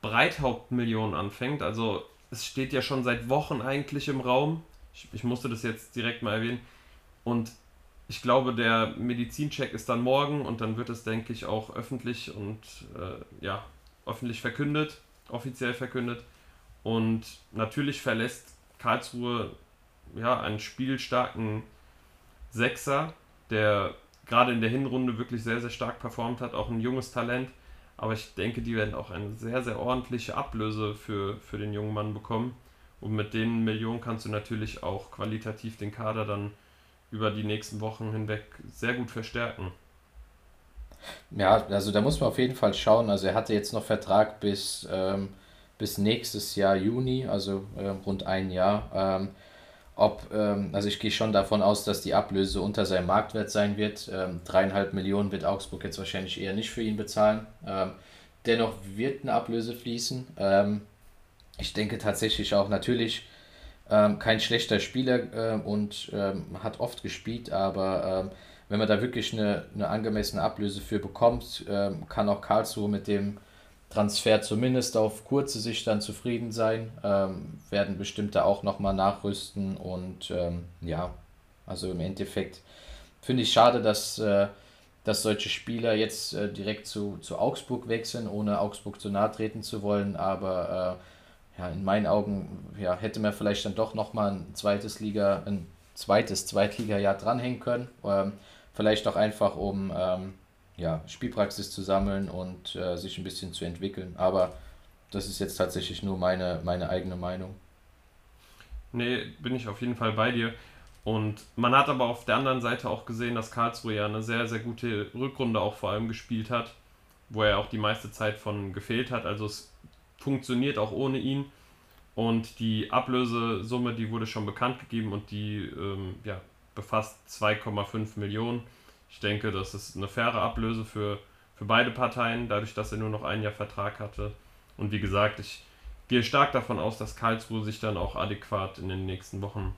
Breithauptmillionen anfängt. Also es steht ja schon seit Wochen eigentlich im Raum. Ich, ich musste das jetzt direkt mal erwähnen. Und ich glaube, der Medizincheck ist dann morgen und dann wird es, denke ich, auch öffentlich und äh, ja, öffentlich verkündet, offiziell verkündet. Und natürlich verlässt Karlsruhe ja einen spielstarken Sechser, der gerade in der Hinrunde wirklich sehr, sehr stark performt hat, auch ein junges Talent. Aber ich denke, die werden auch eine sehr, sehr ordentliche Ablöse für, für den jungen Mann bekommen. Und mit den Millionen kannst du natürlich auch qualitativ den Kader dann über die nächsten Wochen hinweg sehr gut verstärken. Ja, also da muss man auf jeden Fall schauen. Also er hatte jetzt noch Vertrag bis, ähm, bis nächstes Jahr Juni, also äh, rund ein Jahr. Ähm, ob, ähm, also ich gehe schon davon aus, dass die Ablöse unter seinem Marktwert sein wird. Ähm, dreieinhalb Millionen wird Augsburg jetzt wahrscheinlich eher nicht für ihn bezahlen. Ähm, dennoch wird eine Ablöse fließen. Ähm, ich denke tatsächlich auch natürlich ähm, kein schlechter Spieler äh, und ähm, hat oft gespielt, aber wenn man da wirklich eine, eine angemessene Ablöse für bekommt, kann auch Karlsruhe mit dem Transfer zumindest auf kurze Sicht dann zufrieden sein, ähm, werden bestimmt da auch nochmal nachrüsten und ähm, ja, also im Endeffekt finde ich schade, dass, äh, dass solche Spieler jetzt äh, direkt zu, zu Augsburg wechseln, ohne Augsburg zu nahe treten zu wollen, aber äh, ja, in meinen Augen ja, hätte man vielleicht dann doch nochmal ein zweites Liga, ein zweites Zweitliga-Jahr dranhängen können, ähm, vielleicht auch einfach um ähm, ja, Spielpraxis zu sammeln und äh, sich ein bisschen zu entwickeln. Aber das ist jetzt tatsächlich nur meine, meine eigene Meinung. Nee, bin ich auf jeden Fall bei dir. Und man hat aber auf der anderen Seite auch gesehen, dass Karlsruhe ja eine sehr, sehr gute Rückrunde auch vor allem gespielt hat, wo er auch die meiste Zeit von gefehlt hat. Also es funktioniert auch ohne ihn. Und die Ablösesumme, die wurde schon bekannt gegeben und die ähm, ja, befasst 2,5 Millionen. Ich denke, das ist eine faire Ablöse für, für beide Parteien, dadurch, dass er nur noch ein Jahr Vertrag hatte. Und wie gesagt, ich gehe stark davon aus, dass Karlsruhe sich dann auch adäquat in den nächsten Wochen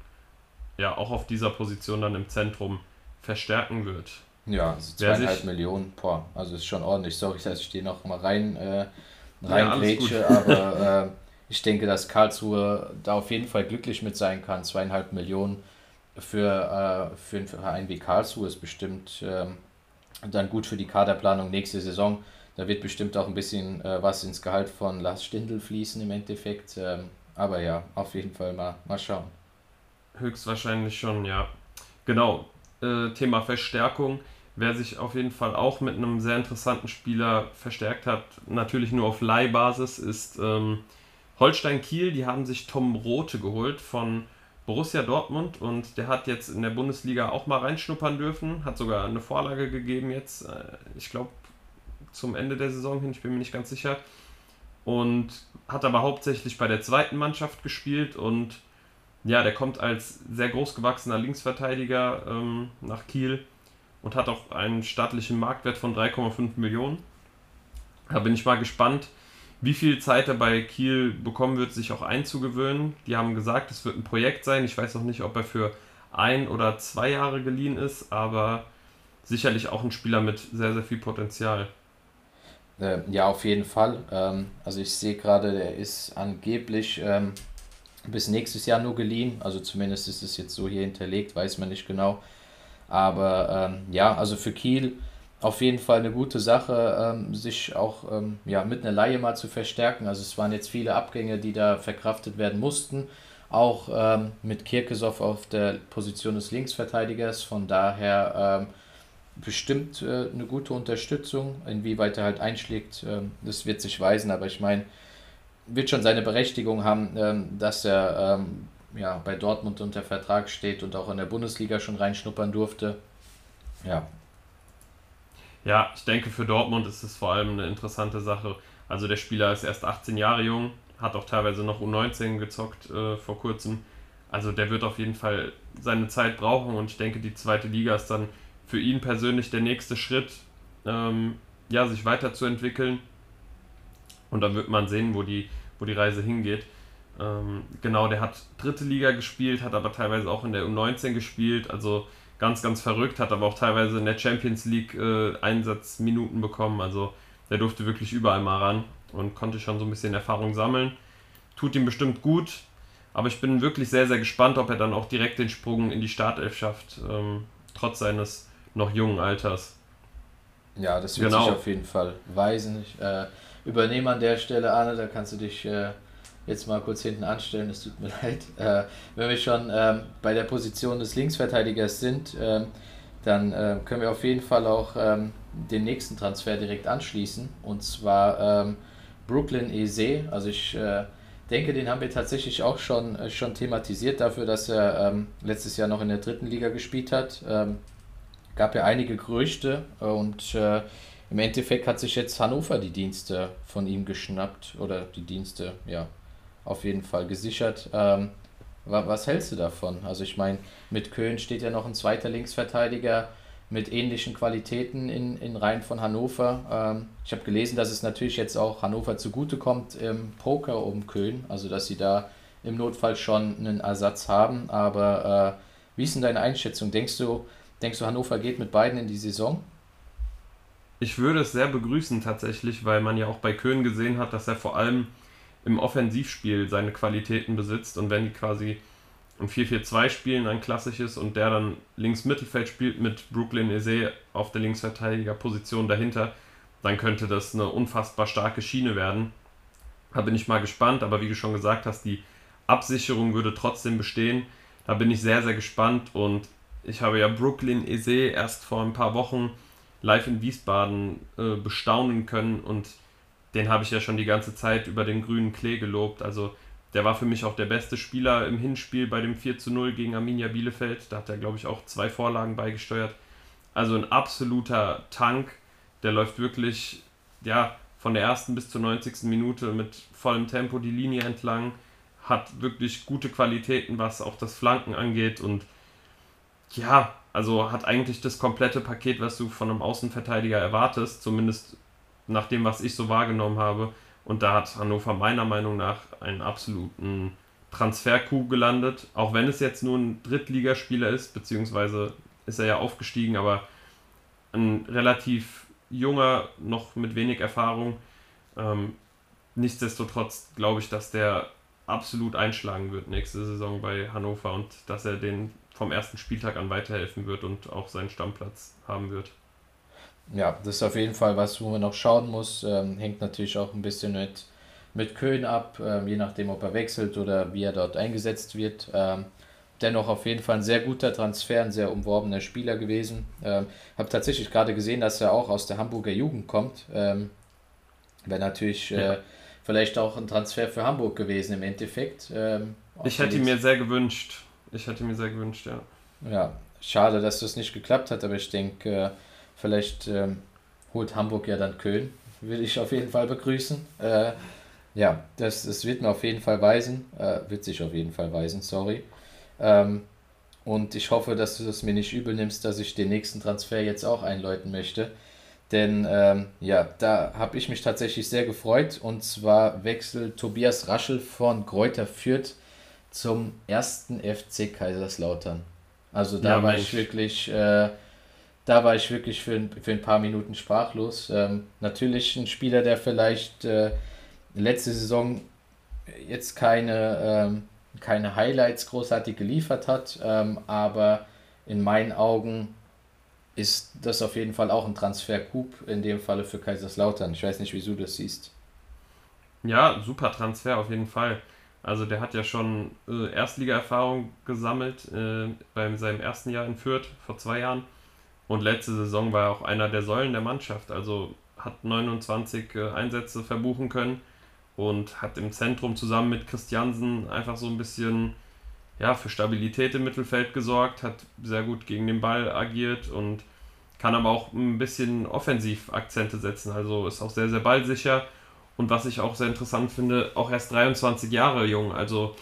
ja auch auf dieser Position dann im Zentrum verstärken wird. Ja, also zweieinhalb Millionen, boah, also ist schon ordentlich. Sorry, dass ich dir noch mal rein, äh, rein ja, aber äh, ich denke, dass Karlsruhe da auf jeden Fall glücklich mit sein kann. Zweieinhalb Millionen für, äh, für einen Verein wie Karlsruhe ist bestimmt ähm, dann gut für die Kaderplanung nächste Saison. Da wird bestimmt auch ein bisschen äh, was ins Gehalt von Lars Stindl fließen im Endeffekt. Ähm, aber ja, auf jeden Fall mal, mal schauen. Höchstwahrscheinlich schon, ja. Genau, äh, Thema Verstärkung. Wer sich auf jeden Fall auch mit einem sehr interessanten Spieler verstärkt hat, natürlich nur auf Leihbasis, ist ähm, Holstein Kiel. Die haben sich Tom Rote geholt von Borussia Dortmund und der hat jetzt in der Bundesliga auch mal reinschnuppern dürfen, hat sogar eine Vorlage gegeben jetzt, äh, ich glaube zum Ende der Saison hin, ich bin mir nicht ganz sicher. Und hat aber hauptsächlich bei der zweiten Mannschaft gespielt und ja, der kommt als sehr großgewachsener Linksverteidiger ähm, nach Kiel und hat auch einen staatlichen Marktwert von 3,5 Millionen. Da bin ich mal gespannt, wie viel Zeit er bei Kiel bekommen wird, sich auch einzugewöhnen. Die haben gesagt, es wird ein Projekt sein. Ich weiß noch nicht, ob er für ein oder zwei Jahre geliehen ist, aber sicherlich auch ein Spieler mit sehr, sehr viel Potenzial. Äh, ja, auf jeden Fall. Ähm, also ich sehe gerade, der ist angeblich ähm, bis nächstes Jahr nur geliehen. Also zumindest ist es jetzt so hier hinterlegt, weiß man nicht genau. Aber ähm, ja, also für Kiel auf jeden Fall eine gute Sache, ähm, sich auch ähm, ja, mit einer Laie mal zu verstärken. Also es waren jetzt viele Abgänge, die da verkraftet werden mussten. Auch ähm, mit Kirkesow auf der Position des Linksverteidigers. Von daher ähm, bestimmt äh, eine gute Unterstützung. Inwieweit er halt einschlägt, ähm, das wird sich weisen. Aber ich meine, wird schon seine Berechtigung haben, ähm, dass er ja, bei Dortmund unter Vertrag steht und auch in der Bundesliga schon reinschnuppern durfte. Ja, ja, ich denke, für Dortmund ist es vor allem eine interessante Sache. Also der Spieler ist erst 18 Jahre jung, hat auch teilweise noch U19 gezockt äh, vor kurzem. Also der wird auf jeden Fall seine Zeit brauchen und ich denke, die zweite Liga ist dann für ihn persönlich der nächste Schritt, ähm, ja, sich weiterzuentwickeln. Und dann wird man sehen, wo die, wo die Reise hingeht. Ähm, genau, der hat dritte Liga gespielt, hat aber teilweise auch in der U19 gespielt. Also ganz, ganz verrückt, hat aber auch teilweise in der Champions League äh, Einsatzminuten bekommen. Also der durfte wirklich überall mal ran und konnte schon so ein bisschen Erfahrung sammeln. Tut ihm bestimmt gut, aber ich bin wirklich sehr, sehr gespannt, ob er dann auch direkt den Sprung in die Startelf schafft, ähm, trotz seines noch jungen Alters. Ja, das wird genau. sich auf jeden Fall weisen. Ich äh, übernehme an der Stelle, Arne, da kannst du dich äh, jetzt mal kurz hinten anstellen, es tut mir leid. Äh, wenn wir schon ähm, bei der Position des Linksverteidigers sind, ähm, dann äh, können wir auf jeden Fall auch ähm, den nächsten Transfer direkt anschließen. Und zwar ähm, Brooklyn Eze. Also ich äh, denke, den haben wir tatsächlich auch schon, äh, schon thematisiert dafür, dass er ähm, letztes Jahr noch in der dritten Liga gespielt hat. Ähm, gab ja einige Gerüchte und äh, im Endeffekt hat sich jetzt Hannover die Dienste von ihm geschnappt oder die Dienste, ja, auf jeden Fall gesichert. Ähm, Was hältst du davon? Also ich meine, mit Köln steht ja noch ein zweiter Linksverteidiger mit ähnlichen Qualitäten in, in Reihen von Hannover. Ähm, ich habe gelesen, dass es natürlich jetzt auch Hannover zugutekommt im Poker um Köln, also dass sie da im Notfall schon einen Ersatz haben. Aber äh, wie ist denn deine Einschätzung? Denkst du, denkst du, Hannover geht mit beiden in die Saison? Ich würde es sehr begrüßen tatsächlich, weil man ja auch bei Köln gesehen hat, dass er vor allem im Offensivspiel seine Qualitäten besitzt und wenn die quasi im 4-4-2 spielen, ein klassisches, und der dann links Mittelfeld spielt mit Brooklyn Eze auf der Linksverteidigerposition dahinter, dann könnte das eine unfassbar starke Schiene werden. Da bin ich mal gespannt, aber wie du schon gesagt hast, die Absicherung würde trotzdem bestehen. Da bin ich sehr, sehr gespannt und ich habe ja Brooklyn Eze erst vor ein paar Wochen live in Wiesbaden äh, bestaunen können und den habe ich ja schon die ganze Zeit über den grünen Klee gelobt. Also der war für mich auch der beste Spieler im Hinspiel bei dem 4 zu 0 gegen Arminia Bielefeld. Da hat er, glaube ich, auch zwei Vorlagen beigesteuert. Also ein absoluter Tank. Der läuft wirklich, ja, von der ersten bis zur 90. Minute mit vollem Tempo die Linie entlang. Hat wirklich gute Qualitäten, was auch das Flanken angeht. Und ja, also hat eigentlich das komplette Paket, was du von einem Außenverteidiger erwartest, zumindest nach dem, was ich so wahrgenommen habe. Und da hat Hannover meiner Meinung nach einen absoluten Transfer-Coup gelandet, auch wenn es jetzt nur ein Drittligaspieler ist, beziehungsweise ist er ja aufgestiegen, aber ein relativ junger, noch mit wenig Erfahrung. Ähm, nichtsdestotrotz glaube ich, dass der absolut einschlagen wird nächste Saison bei Hannover und dass er den vom ersten Spieltag an weiterhelfen wird und auch seinen Stammplatz haben wird. Ja, das ist auf jeden Fall was, wo man noch schauen muss. Ähm, hängt natürlich auch ein bisschen mit, mit Köln ab, ähm, je nachdem, ob er wechselt oder wie er dort eingesetzt wird. Ähm, dennoch auf jeden Fall ein sehr guter Transfer, ein sehr umworbener Spieler gewesen. Ähm, habe tatsächlich gerade gesehen, dass er auch aus der Hamburger Jugend kommt. Ähm, Wäre natürlich äh, ja. vielleicht auch ein Transfer für Hamburg gewesen im Endeffekt. Ähm, ich hätte ihn mir sehr gewünscht. Ich hätte mir sehr gewünscht, ja. Ja, schade, dass das nicht geklappt hat, aber ich denke, äh, vielleicht ähm, holt Hamburg ja dann Köln. Will ich auf jeden Fall begrüßen. Äh, ja, das, das wird mir auf jeden Fall weisen. Äh, wird sich auf jeden Fall weisen, sorry. Ähm, und ich hoffe, dass du es mir nicht übel nimmst, dass ich den nächsten Transfer jetzt auch einläuten möchte. Denn ähm, ja, da habe ich mich tatsächlich sehr gefreut. Und zwar wechselt Tobias Raschel von Kräuter Fürth zum ersten FC Kaiserslautern. Also da ja, war ich wirklich, äh, da war ich wirklich für, für ein paar Minuten sprachlos. Ähm, natürlich ein Spieler, der vielleicht äh, letzte Saison jetzt keine, ähm, keine Highlights großartig geliefert hat, ähm, aber in meinen Augen ist das auf jeden Fall auch ein Transfer-Coup, in dem Falle für Kaiserslautern. Ich weiß nicht, wieso du das siehst. Ja, super Transfer auf jeden Fall. Also der hat ja schon äh, Erstliga-Erfahrung gesammelt äh, bei seinem ersten Jahr in Fürth vor zwei Jahren. Und letzte Saison war er auch einer der Säulen der Mannschaft. Also hat 29 äh, Einsätze verbuchen können und hat im Zentrum zusammen mit Christiansen einfach so ein bisschen ja, für Stabilität im Mittelfeld gesorgt, hat sehr gut gegen den Ball agiert und kann aber auch ein bisschen offensiv Akzente setzen. Also ist auch sehr, sehr ballsicher und was ich auch sehr interessant finde, auch erst 23 Jahre jung, also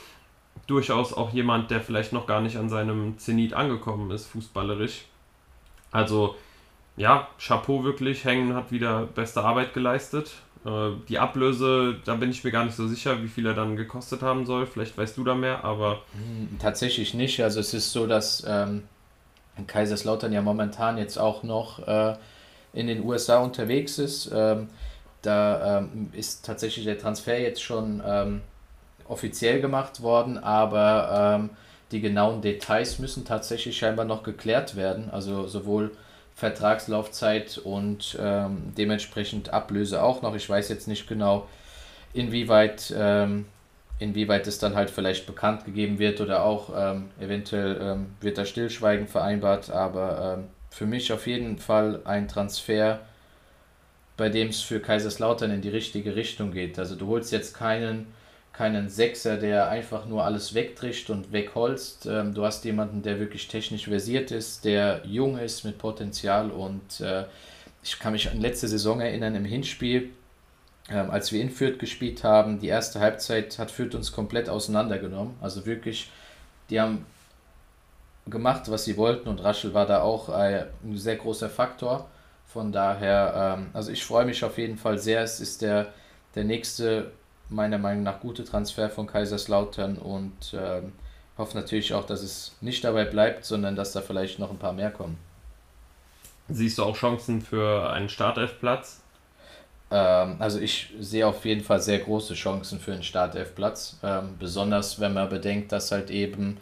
durchaus auch jemand, der vielleicht noch gar nicht an seinem Zenit angekommen ist, fußballerisch. Also ja, Chapeau wirklich, Hängen hat wieder beste Arbeit geleistet. Äh, die Ablöse, da bin ich mir gar nicht so sicher, wie viel er dann gekostet haben soll. Vielleicht weißt du da mehr, aber. Hm, tatsächlich nicht. Also es ist so, dass ähm, Kaiserslautern ja momentan jetzt auch noch äh, in den USA unterwegs ist. Ähm, da ähm, ist tatsächlich der Transfer jetzt schon ähm, offiziell gemacht worden, aber ähm, die genauen Details müssen tatsächlich scheinbar noch geklärt werden. Also sowohl Vertragslaufzeit und ähm, dementsprechend Ablöse auch noch. Ich weiß jetzt nicht genau, inwieweit, ähm, inwieweit es dann halt vielleicht bekannt gegeben wird oder auch ähm, eventuell wird da Stillschweigen vereinbart, aber für mich auf jeden Fall ein Transfer, bei dem es für Kaiserslautern in die richtige Richtung geht. Also du holst jetzt keinen, keinen Sechser, der einfach nur alles wegtrischt und wegholzt. Ähm, du hast jemanden, der wirklich technisch versiert ist, der jung ist mit Potenzial und äh, ich kann mich an letzte Saison erinnern im Hinspiel, ähm, als wir in Fürth gespielt haben. Die erste Halbzeit hat Fürth uns komplett auseinandergenommen. Also wirklich die haben gemacht, was sie wollten und Raschel war da auch ein sehr großer Faktor. Von daher, ähm, also ich freue mich auf jeden Fall sehr. Es ist der, der nächste, meiner Meinung nach, gute Transfer von Kaiserslautern und ähm, hoffe natürlich auch, dass es nicht dabei bleibt, sondern dass da vielleicht noch ein paar mehr kommen. Siehst du auch Chancen für einen Startelfplatz? Ähm, also ich sehe auf jeden Fall sehr große Chancen für einen Startelfplatz, ähm, besonders wenn man bedenkt, dass halt eben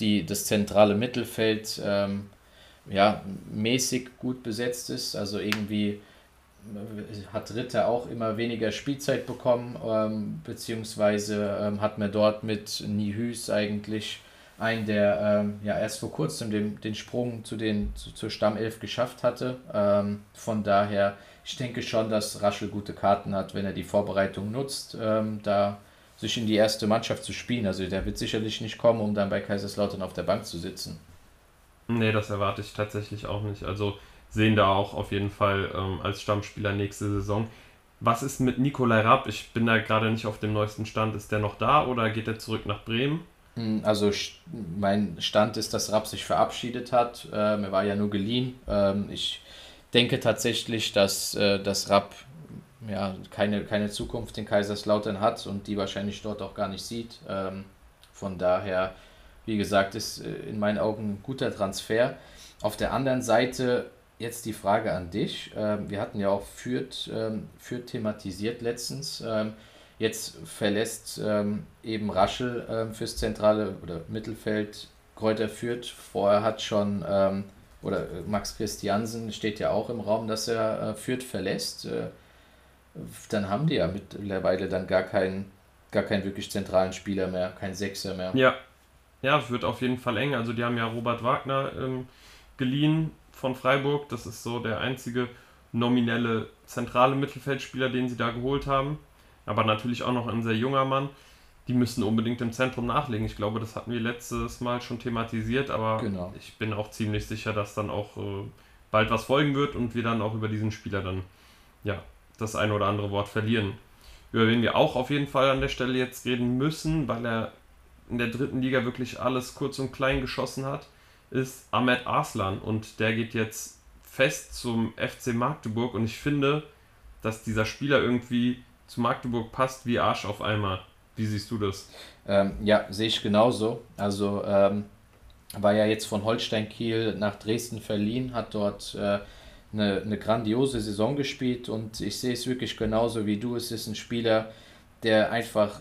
die, das zentrale Mittelfeld ähm, ja, mäßig gut besetzt ist. Also irgendwie hat Ritter auch immer weniger Spielzeit bekommen, ähm, beziehungsweise ähm, hat man dort mit Nihüs eigentlich einen, der ähm, ja erst vor kurzem den, den Sprung zu den, zu, zur Stammelf geschafft hatte. Ähm, von daher, ich denke schon, dass Raschel gute Karten hat, wenn er die Vorbereitung nutzt, ähm, da sich in die erste Mannschaft zu spielen. Also der wird sicherlich nicht kommen, um dann bei Kaiserslautern auf der Bank zu sitzen. Nee, das erwarte ich tatsächlich auch nicht. Also sehen da auch auf jeden Fall ähm, als Stammspieler nächste Saison. Was ist mit Nikolai Rapp? Ich bin da gerade nicht auf dem neuesten Stand. Ist der noch da oder geht er zurück nach Bremen? Hm, also mein Stand ist, dass Rapp sich verabschiedet hat. Ähm, er war ja nur geliehen. Ähm, ich denke tatsächlich, dass, äh, dass Rapp ja, keine, keine Zukunft in Kaiserslautern hat und die wahrscheinlich dort auch gar nicht sieht. Ähm, von daher, wie gesagt, ist äh, in meinen Augen ein guter Transfer. Auf der anderen Seite jetzt die Frage an dich. Ähm, wir hatten ja auch Fürth, ähm, Fürth thematisiert letztens. Ähm, jetzt verlässt eben Raschel fürs zentrale oder Mittelfeld Kräuter Fürth. Vorher hat schon, oder äh, Max Christiansen steht ja auch im Raum, dass er äh, Fürth verlässt. Äh, dann haben die ja mittlerweile dann gar keinen, gar keinen wirklich zentralen Spieler mehr, keinen Sechser mehr. Ja, ja, wird auf jeden Fall eng. Also die haben ja Robert Wagner ähm, geliehen von Freiburg. Das ist so der einzige nominelle zentrale Mittelfeldspieler, den sie da geholt haben. Aber natürlich auch noch ein sehr junger Mann. Die müssen unbedingt im Zentrum nachlegen. Ich glaube, das hatten wir letztes Mal schon thematisiert, aber genau. ich bin auch ziemlich sicher, dass dann auch äh, bald was folgen wird und wir dann auch über diesen Spieler dann ja das ein oder andere Wort verlieren. Über wen wir auch auf jeden Fall an der Stelle jetzt reden müssen, weil er in der dritten Liga wirklich alles kurz und klein geschossen hat, ist Ahmed Arslan und der geht jetzt fest zum FC Magdeburg und ich finde, dass dieser Spieler irgendwie zu Magdeburg passt wie Arsch auf einmal. Wie siehst du das? Ähm, ja, sehe ich genauso. Also ähm, war ja jetzt von Holstein Kiel nach Dresden verliehen, hat dort äh, eine, eine grandiose Saison gespielt und ich sehe es wirklich genauso wie du. Es ist ein Spieler, der einfach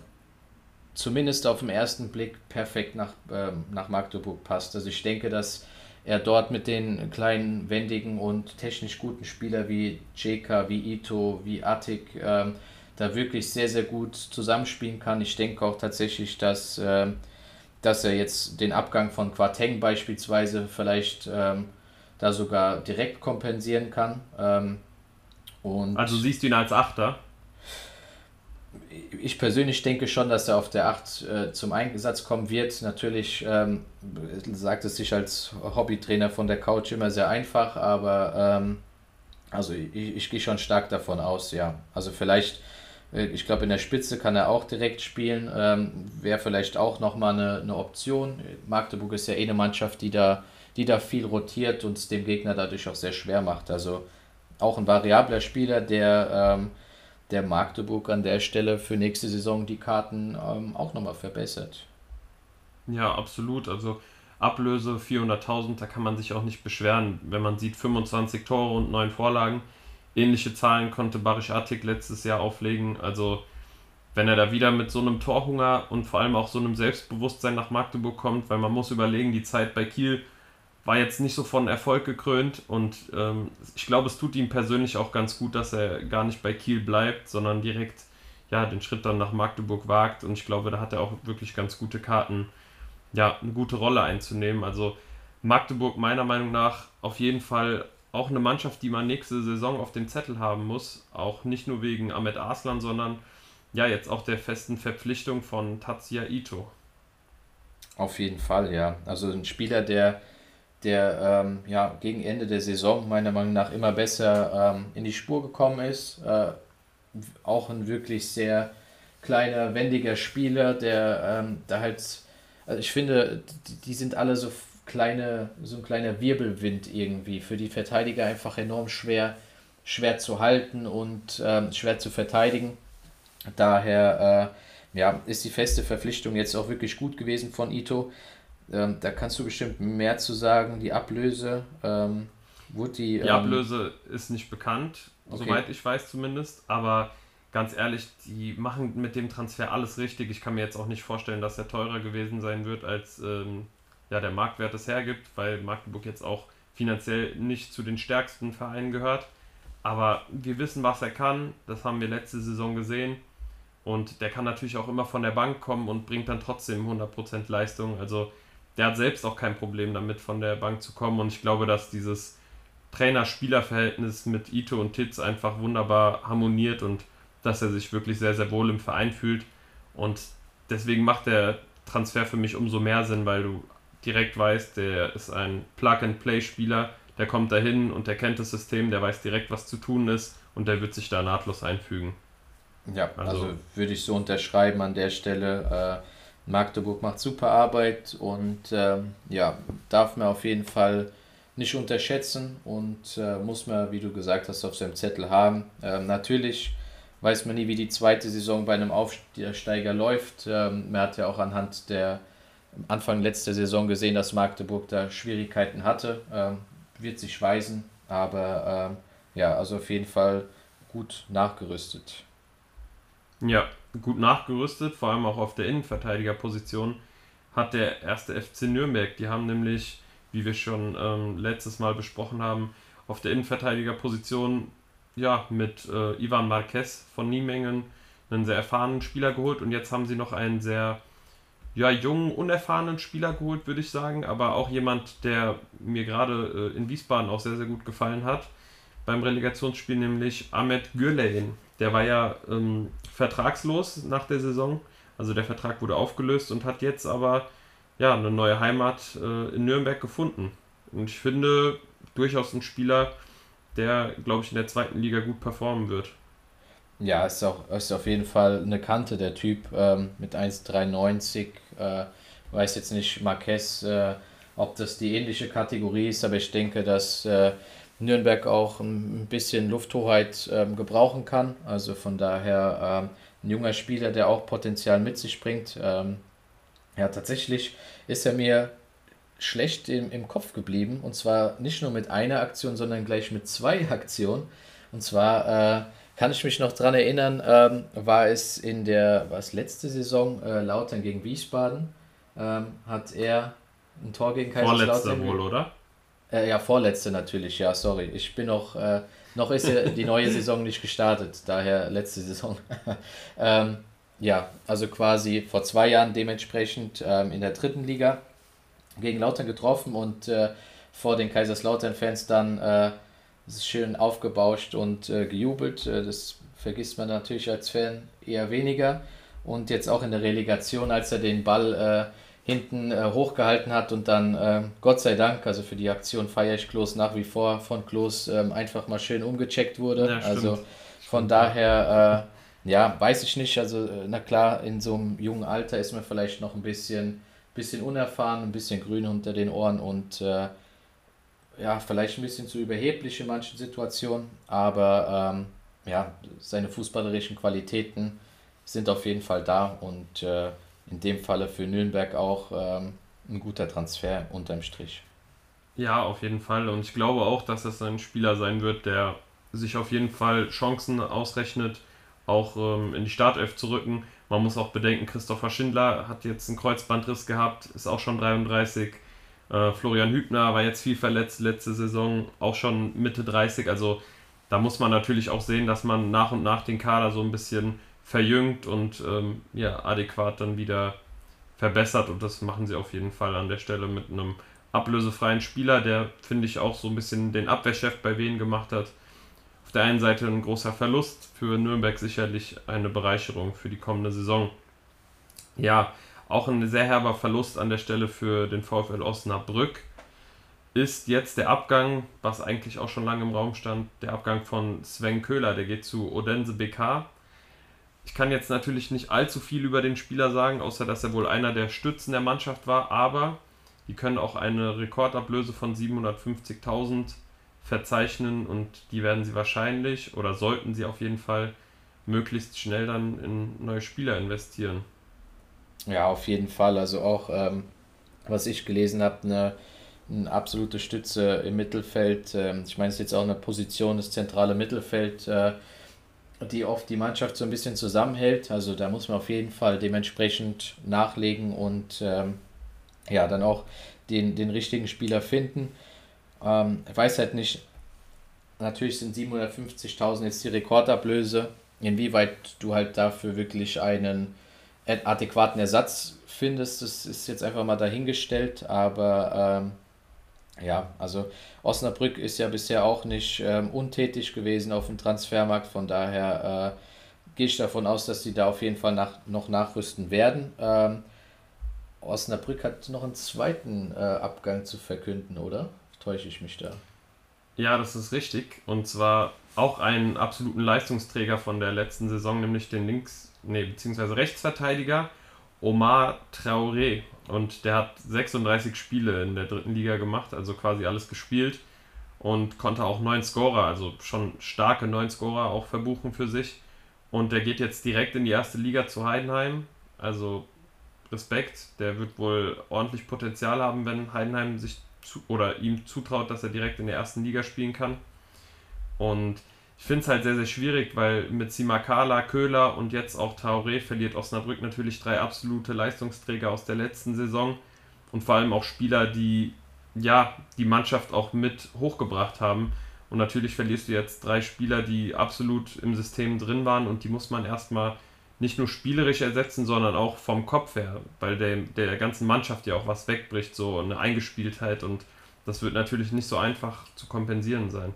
zumindest auf den ersten Blick perfekt nach, äh, nach Magdeburg passt. Also ich denke, dass er dort mit den kleinen, wendigen und technisch guten Spielern wie Jeka, wie Ito, wie Attik ähm, da wirklich sehr, sehr gut zusammenspielen kann. Ich denke auch tatsächlich, dass, äh, dass er jetzt den Abgang von Quateng beispielsweise vielleicht ähm, da sogar direkt kompensieren kann. Ähm, und also siehst du ihn als Achter? Ich persönlich denke schon, dass er auf der 8 äh, zum Einsatz kommen wird. Natürlich ähm, sagt es sich als Hobbytrainer von der Couch immer sehr einfach, aber ähm, also ich, ich gehe schon stark davon aus, ja. Also vielleicht, äh, ich glaube in der Spitze kann er auch direkt spielen, ähm, wäre vielleicht auch nochmal eine, eine Option. Magdeburg ist ja eh eine Mannschaft, die da die da viel rotiert und es dem Gegner dadurch auch sehr schwer macht. Also auch ein variabler Spieler, der, ähm, der Magdeburg an der Stelle für nächste Saison die Karten ähm, auch nochmal verbessert. Ja, absolut. Also Ablöse 400.000, da kann man sich auch nicht beschweren, wenn man sieht 25 Tore und 9 Vorlagen. Ähnliche Zahlen konnte Barisch Attik letztes Jahr auflegen. Also wenn er da wieder mit so einem Torhunger und vor allem auch so einem Selbstbewusstsein nach Magdeburg kommt, weil man muss überlegen, die Zeit bei Kiel war jetzt nicht so von Erfolg gekrönt und ähm, ich glaube, es tut ihm persönlich auch ganz gut, dass er gar nicht bei Kiel bleibt, sondern direkt ja, den Schritt dann nach Magdeburg wagt und ich glaube, da hat er auch wirklich ganz gute Karten, ja, eine gute Rolle einzunehmen. Also Magdeburg meiner Meinung nach auf jeden Fall auch eine Mannschaft, die man nächste Saison auf dem Zettel haben muss, auch nicht nur wegen Ahmed Arslan, sondern ja, jetzt auch der festen Verpflichtung von Tatsuya Ito. Auf jeden Fall, ja. Also ein Spieler, der der ähm, ja, gegen Ende der Saison meiner Meinung nach immer besser ähm, in die Spur gekommen ist. Äh, auch ein wirklich sehr kleiner, wendiger Spieler, der ähm, da halt, also ich finde, die, sind alle so kleine, so ein kleiner Wirbelwind irgendwie. Für die Verteidiger einfach enorm schwer, schwer zu halten und ähm, schwer zu verteidigen. Daher äh, ja, ist die feste Verpflichtung jetzt auch wirklich gut gewesen von Ito. Ähm, da kannst du bestimmt mehr zu sagen. Die Ablöse, ähm, wurde die. Die ähm, Ablöse ist nicht bekannt, okay. soweit ich weiß zumindest, aber ganz ehrlich, die machen mit dem Transfer alles richtig. Ich kann mir jetzt auch nicht vorstellen, dass er teurer gewesen sein wird, als ähm, ja, der Marktwert es hergibt, weil Magdeburg jetzt auch finanziell nicht zu den stärksten Vereinen gehört. Aber wir wissen, was er kann. Das haben wir letzte Saison gesehen. Und der kann natürlich auch immer von der Bank kommen und bringt dann trotzdem 100% Leistung. Also der hat selbst auch kein Problem damit, von der Bank zu kommen. Und ich glaube, dass dieses Trainer-Spieler-Verhältnis mit Ito und Titz einfach wunderbar harmoniert und dass er sich wirklich sehr, sehr wohl im Verein fühlt. Und deswegen macht der Transfer für mich umso mehr Sinn, weil du direkt weißt, der ist ein Plug-and-Play-Spieler, der kommt dahin und der kennt das System, der weiß direkt, was zu tun ist und der wird sich da nahtlos einfügen. Ja, also, also würde ich so unterschreiben an der Stelle. Äh, Magdeburg macht super Arbeit und äh, ja, darf man auf jeden Fall nicht unterschätzen und äh, muss man, wie du gesagt hast, auf seinem Zettel haben. Ähm, natürlich weiß man nie, wie die zweite Saison bei einem Aufsteiger läuft. Ähm, man hat ja auch anhand der Anfang letzter Saison gesehen, dass Magdeburg da Schwierigkeiten hatte. Ähm, wird sich weisen, aber ähm, ja, also auf jeden Fall gut nachgerüstet. Ja, gut nachgerüstet, vor allem auch auf der Innenverteidigerposition hat der erste FC Nürnberg. Die haben nämlich, wie wir schon ähm, letztes Mal besprochen haben, auf der Innenverteidigerposition ja mit äh, Ivan Marquez von Niemengen einen sehr erfahrenen Spieler geholt und jetzt haben sie noch einen sehr ja, jungen, unerfahrenen Spieler geholt, würde ich sagen, aber auch jemand, der mir gerade äh, in Wiesbaden auch sehr, sehr gut gefallen hat beim Relegationsspiel, nämlich Ahmed Gürlein. Der war ja ähm, vertragslos nach der Saison, also der Vertrag wurde aufgelöst und hat jetzt aber ja, eine neue Heimat äh, in Nürnberg gefunden. Und ich finde durchaus ein Spieler, der, glaube ich, in der zweiten Liga gut performen wird. Ja, ist, auch, ist auf jeden Fall eine Kante, der Typ ähm, mit 1,93. Äh, weiß jetzt nicht, Marquez, äh, ob das die ähnliche Kategorie ist, aber ich denke, dass äh, Nürnberg auch ein bisschen Lufthoheit ähm, gebrauchen kann. Also von daher ähm, ein junger Spieler, der auch Potenzial mit sich bringt. Ähm, ja, tatsächlich ist er mir schlecht im, im Kopf geblieben. Und zwar nicht nur mit einer Aktion, sondern gleich mit zwei Aktionen. Und zwar äh, kann ich mich noch daran erinnern, ähm, war es in der, was letzte Saison, äh, Lautern gegen Wiesbaden, ähm, hat er ein Tor gegen Kaiserslautern. Vorletzte wohl, oder? Äh, ja, vorletzte natürlich, ja, sorry. Ich bin noch, äh, noch ist ja die neue Saison nicht gestartet, daher letzte Saison. ähm, ja, also quasi vor zwei Jahren dementsprechend ähm, in der dritten Liga gegen Lautern getroffen und äh, vor den Kaiserslautern-Fans dann äh, schön aufgebauscht und äh, gejubelt. Äh, das vergisst man natürlich als Fan eher weniger. Und jetzt auch in der Relegation, als er den Ball hinten äh, hochgehalten hat und dann, äh, Gott sei Dank, also für die Aktion feiere ich Klos nach wie vor von Klos ähm, einfach mal schön umgecheckt wurde. Ja, also von stimmt. daher, äh, ja, weiß ich nicht. Also, na klar, in so einem jungen Alter ist man vielleicht noch ein bisschen, bisschen unerfahren, ein bisschen grün unter den Ohren und ja, vielleicht ein bisschen zu überheblich in manchen Situationen, aber ähm, ja, seine fußballerischen Qualitäten sind auf jeden Fall da und äh, in dem Falle für Nürnberg auch ähm, ein guter Transfer unterm Strich. Ja, auf jeden Fall. Und ich glaube auch, dass das ein Spieler sein wird, der sich auf jeden Fall Chancen ausrechnet, auch ähm, in die Startelf zu rücken. Man muss auch bedenken, Christopher Schindler hat jetzt einen Kreuzbandriss gehabt, ist auch schon 33 äh, Florian Hübner war jetzt viel verletzt letzte Saison, auch schon Mitte 30. Also da muss man natürlich auch sehen, dass man nach und nach den Kader so ein bisschen verjüngt und ähm, ja, adäquat dann wieder verbessert. Und das machen sie auf jeden Fall an der Stelle mit einem ablösefreien Spieler, der, finde ich, auch so ein bisschen den Abwehrchef bei Wien gemacht hat. Auf der einen Seite ein großer Verlust, für Nürnberg sicherlich eine Bereicherung für die kommende Saison. Ja, auch ein sehr herber Verlust an der Stelle für den VfL Osnabrück ist jetzt der Abgang, was eigentlich auch schon lange im Raum stand, der Abgang von Sven Köhler, der geht zu Odense BK. Ich kann jetzt natürlich nicht allzu viel über den Spieler sagen, außer dass er wohl einer der Stützen der Mannschaft war, aber die können auch eine Rekordablöse von 750.000 verzeichnen und die werden sie wahrscheinlich oder sollten sie auf jeden Fall möglichst schnell dann in neue Spieler investieren. Ja, auf jeden Fall. Also auch, ähm, was ich gelesen habe, eine, eine absolute Stütze im Mittelfeld. Ähm, ich meine, es ist jetzt auch eine Position, das zentrale Mittelfeld, äh, die oft die Mannschaft so ein bisschen zusammenhält. Also da muss man auf jeden Fall dementsprechend nachlegen und ähm, ja, dann auch den, den richtigen Spieler finden. Ähm, ich weiß halt nicht, natürlich sind 750.000 jetzt die Rekordablöse, inwieweit du halt dafür wirklich einen adäquaten Ersatz findest, das ist jetzt einfach mal dahingestellt, aber ähm, ja, also Osnabrück ist ja bisher auch nicht ähm, untätig gewesen auf dem Transfermarkt, von daher äh, gehe ich davon aus, dass sie da auf jeden Fall nach, noch nachrüsten werden. Ähm, Osnabrück hat noch einen zweiten äh, Abgang zu verkünden, oder? Täusche ich mich da? Ja, das ist richtig. Und zwar auch einen absoluten Leistungsträger von der letzten Saison, nämlich den Links, nee, beziehungsweise Rechtsverteidiger Omar Traoré. Und der hat 36 Spiele in der dritten Liga gemacht, also quasi alles gespielt und konnte auch neun Scorer, also schon starke neun Scorer auch verbuchen für sich. Und der geht jetzt direkt in die erste Liga zu Heidenheim. Also Respekt, der wird wohl ordentlich Potenzial haben, wenn Heidenheim sich zu, oder ihm zutraut, dass er direkt in der ersten Liga spielen kann. Und ich finde es halt sehr, sehr schwierig, weil mit Simakala, Köhler und jetzt auch Traoré verliert Osnabrück natürlich drei absolute Leistungsträger aus der letzten Saison und vor allem auch Spieler, die ja die Mannschaft auch mit hochgebracht haben. Und natürlich verlierst du jetzt drei Spieler, die absolut im System drin waren und die muss man erstmal nicht nur spielerisch ersetzen, sondern auch vom Kopf her, weil der, der ganzen Mannschaft ja auch was wegbricht, so eine Eingespieltheit und das wird natürlich nicht so einfach zu kompensieren sein.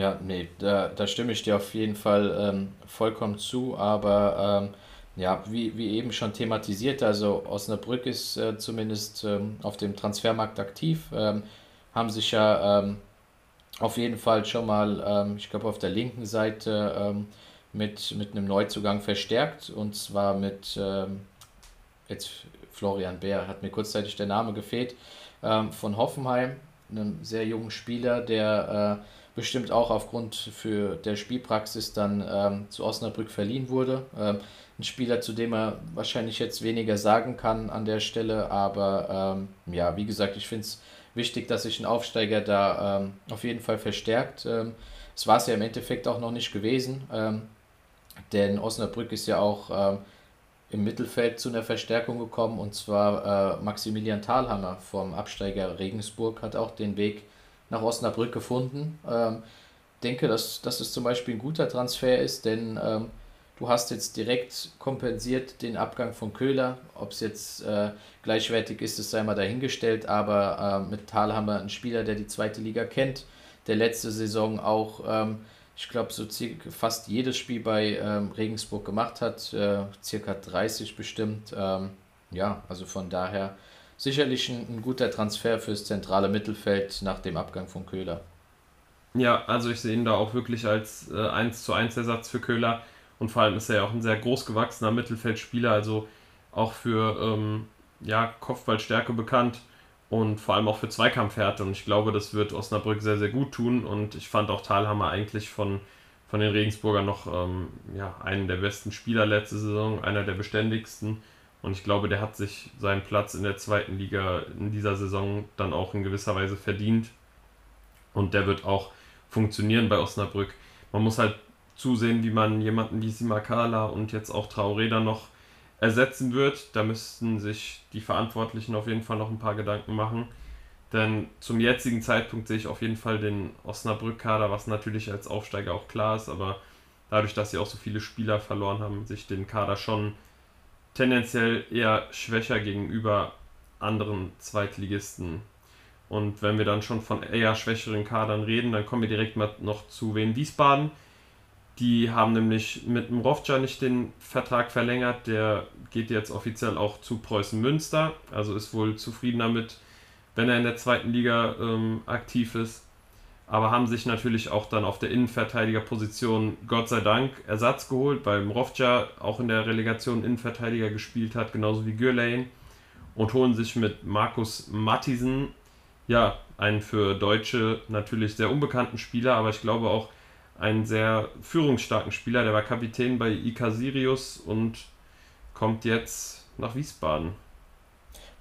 Ja, nee, da, da stimme ich dir auf jeden Fall ähm, vollkommen zu, aber ähm, ja, wie, wie eben schon thematisiert, also Osnabrück ist äh, zumindest ähm, auf dem Transfermarkt aktiv, ähm, haben sich ja ähm, auf jeden Fall schon mal, ähm, ich glaube auf der linken Seite ähm, mit, mit einem Neuzugang verstärkt und zwar mit ähm, jetzt Florian Bär, hat mir kurzzeitig der Name gefehlt, von Hoffenheim, einem sehr jungen Spieler, der äh, bestimmt auch aufgrund für der Spielpraxis dann ähm, zu Osnabrück verliehen wurde. Ähm, ein Spieler, zu dem er wahrscheinlich jetzt weniger sagen kann an der Stelle, aber ähm, ja, wie gesagt, ich finde es wichtig, dass sich ein Aufsteiger da ähm, auf jeden Fall verstärkt. Ähm, es war es ja im Endeffekt auch noch nicht gewesen. Ähm, denn Osnabrück ist ja auch ähm, im Mittelfeld zu einer Verstärkung gekommen und zwar äh, Maximilian Thalhammer vom Absteiger Regensburg hat auch den Weg nach Osnabrück gefunden. Ähm, denke, dass, dass es zum Beispiel ein guter Transfer ist, denn ähm, du hast jetzt direkt kompensiert den Abgang von Köhler. Ob es jetzt äh, gleichwertig ist, das sei mal dahingestellt, aber äh, mit Thalhammer ein Spieler, der die zweite Liga kennt, der letzte Saison auch ähm, ich glaube, so fast jedes Spiel bei ähm, Regensburg gemacht hat, äh, circa 30 bestimmt. Ähm, ja, also von daher sicherlich ein, ein, guter Transfer fürs zentrale Mittelfeld nach dem Abgang von Köhler. Ja, also ich sehe ihn da auch wirklich als äh, 1 zu 1 Ersatz für Köhler und vor allem ist er ja auch ein sehr großgewachsener Mittelfeldspieler, also auch für ähm, ja, Kopfballstärke bekannt und vor allem auch für Zweikampfhärte. Und ich glaube, das wird Osnabrück sehr, sehr gut tun. Und ich fand auch Thalhammer eigentlich von, von den Regensburgern noch ähm, ja, einen der besten Spieler letzte Saison, einer der beständigsten. Und ich glaube, der hat sich seinen Platz in der zweiten Liga in dieser Saison dann auch in gewisser Weise verdient. Und der wird auch funktionieren bei Osnabrück. Man muss halt zusehen, wie man jemanden wie Simakala und jetzt auch Traoré dann noch ersetzen wird. Da müssten sich die Verantwortlichen auf jeden Fall noch ein paar Gedanken machen. Denn zum jetzigen Zeitpunkt sehe ich auf jeden Fall den Osnabrück-Kader, was natürlich als Aufsteiger auch klar ist, aber dadurch, dass sie auch so viele Spieler verloren haben, sich den Kader schon tendenziell eher schwächer gegenüber anderen Zweitligisten. Und wenn wir dann schon von eher schwächeren Kadern reden, dann kommen wir direkt mal noch zu Wien Wiesbaden. Die haben nämlich mit dem Rovca nicht den Vertrag verlängert. Der geht jetzt offiziell auch zu Preußen Münster. Also ist wohl zufrieden damit, wenn er in der zweiten Liga ähm, aktiv ist. Aber haben sich natürlich auch dann auf der Innenverteidigerposition Gott sei Dank Ersatz geholt, weil Mrovca auch in der Relegation Innenverteidiger gespielt hat, genauso wie Gürlane und holen sich mit Markus Mattisen ja einen für Deutsche natürlich sehr unbekannten Spieler, aber ich glaube auch einen sehr führungsstarken Spieler. Der war Kapitän bei IK Sirius und kommt jetzt nach Wiesbaden.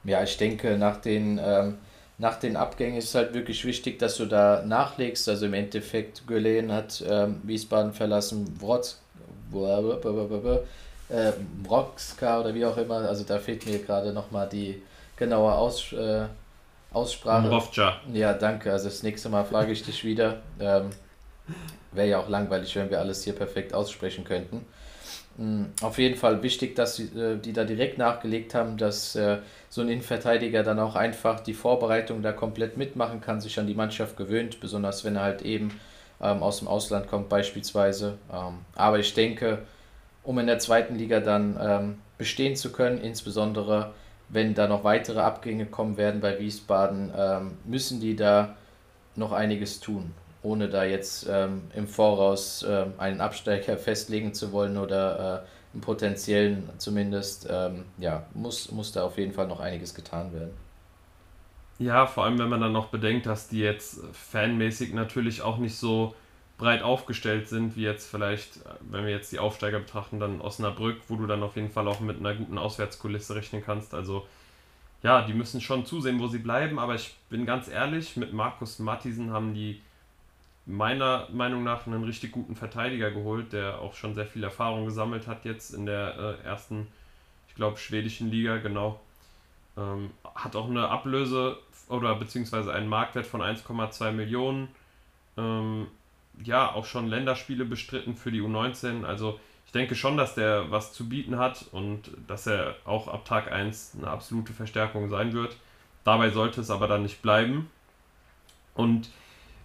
Ja, ich denke, nach den, ähm, nach den Abgängen ist es halt wirklich wichtig, dass du da nachlegst. Also im Endeffekt, Gülen hat ähm, Wiesbaden verlassen, Wrotz, äh, Broxka oder wie auch immer. Also da fehlt mir gerade nochmal die genaue Aus, äh, Aussprache. Mrovca. Ja, danke. Also das nächste Mal frage ich dich wieder. Ähm, Wäre ja auch langweilig, wenn wir alles hier perfekt aussprechen könnten. Mm, auf jeden Fall wichtig, dass äh, die da direkt nachgelegt haben, dass äh, so ein Innenverteidiger dann auch einfach die Vorbereitung da komplett mitmachen kann, sich an die Mannschaft gewöhnt, besonders wenn er halt eben ähm, aus dem Ausland kommt beispielsweise. Ähm, aber ich denke, um in der zweiten Liga dann ähm, bestehen zu können, insbesondere wenn da noch weitere Abgänge kommen werden bei Wiesbaden, müssen die da noch einiges tun ohne da jetzt ähm, im Voraus ähm, einen Absteiger festlegen zu wollen oder äh, einen potenziellen zumindest, ähm, ja, muss, muss da auf jeden Fall noch einiges getan werden. Ja, vor allem wenn man dann noch bedenkt, dass die jetzt fanmäßig natürlich auch nicht so breit aufgestellt sind, wie jetzt vielleicht, wenn wir jetzt die Aufsteiger betrachten, dann Osnabrück, wo du dann auf jeden Fall auch mit einer guten Auswärtskulisse rechnen kannst. Also ja, die müssen schon zusehen, wo sie bleiben, aber ich bin ganz ehrlich, mit Markus Mattisen haben die meiner Meinung nach einen richtig guten Verteidiger geholt, der auch schon sehr viel Erfahrung gesammelt hat jetzt in der äh, ersten, ich glaube, schwedischen Liga, genau. Ähm, hat auch eine Ablöse oder beziehungsweise einen Marktwert von 1,2 Millionen. Ähm, ja, auch schon Länderspiele bestritten für die U19. Also ich denke schon, dass der was zu bieten hat und dass er auch ab Tag 1 eine absolute Verstärkung sein wird. Dabei sollte es aber dann nicht bleiben. Und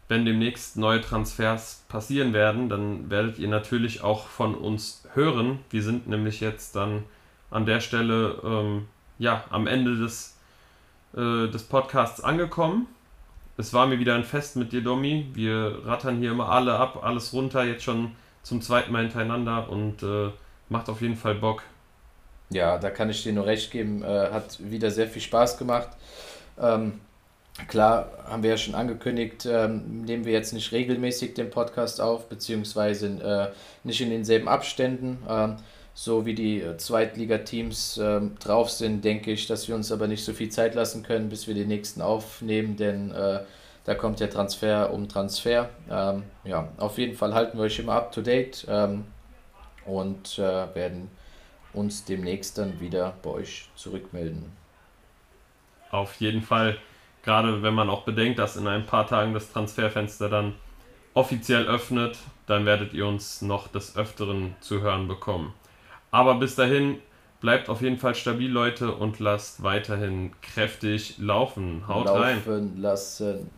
wenn demnächst neue Transfers passieren werden, dann werdet ihr natürlich auch von uns hören. Wir sind nämlich jetzt dann an der Stelle ähm, ja, am Ende des, äh, des Podcasts angekommen. Es war mir wieder ein Fest mit dir, Domi. Wir rattern hier immer alle ab, alles runter, jetzt schon zum zweiten Mal hintereinander und äh, macht auf jeden Fall Bock. Ja, da kann ich dir nur recht geben. Äh, hat wieder sehr viel Spaß gemacht. Ähm, Klar, haben wir ja schon angekündigt, ähm, nehmen wir jetzt nicht regelmäßig den Podcast auf, beziehungsweise äh, nicht in denselben Abständen. Ähm, so wie die äh, Zweitligateams ähm, drauf sind, denke ich, dass wir uns aber nicht so viel Zeit lassen können, bis wir den nächsten aufnehmen, denn äh, da kommt der Transfer um Transfer. Ähm, ja, auf jeden Fall halten wir euch immer up to date ähm, und äh, werden uns demnächst dann wieder bei euch zurückmelden. Auf jeden Fall. Gerade wenn man auch bedenkt, dass in ein paar Tagen das Transferfenster dann offiziell öffnet, dann werdet ihr uns noch des Öfteren zu hören bekommen. Aber bis dahin, bleibt auf jeden Fall stabil, Leute, und lasst weiterhin kräftig laufen. Haut laufen rein. lassen.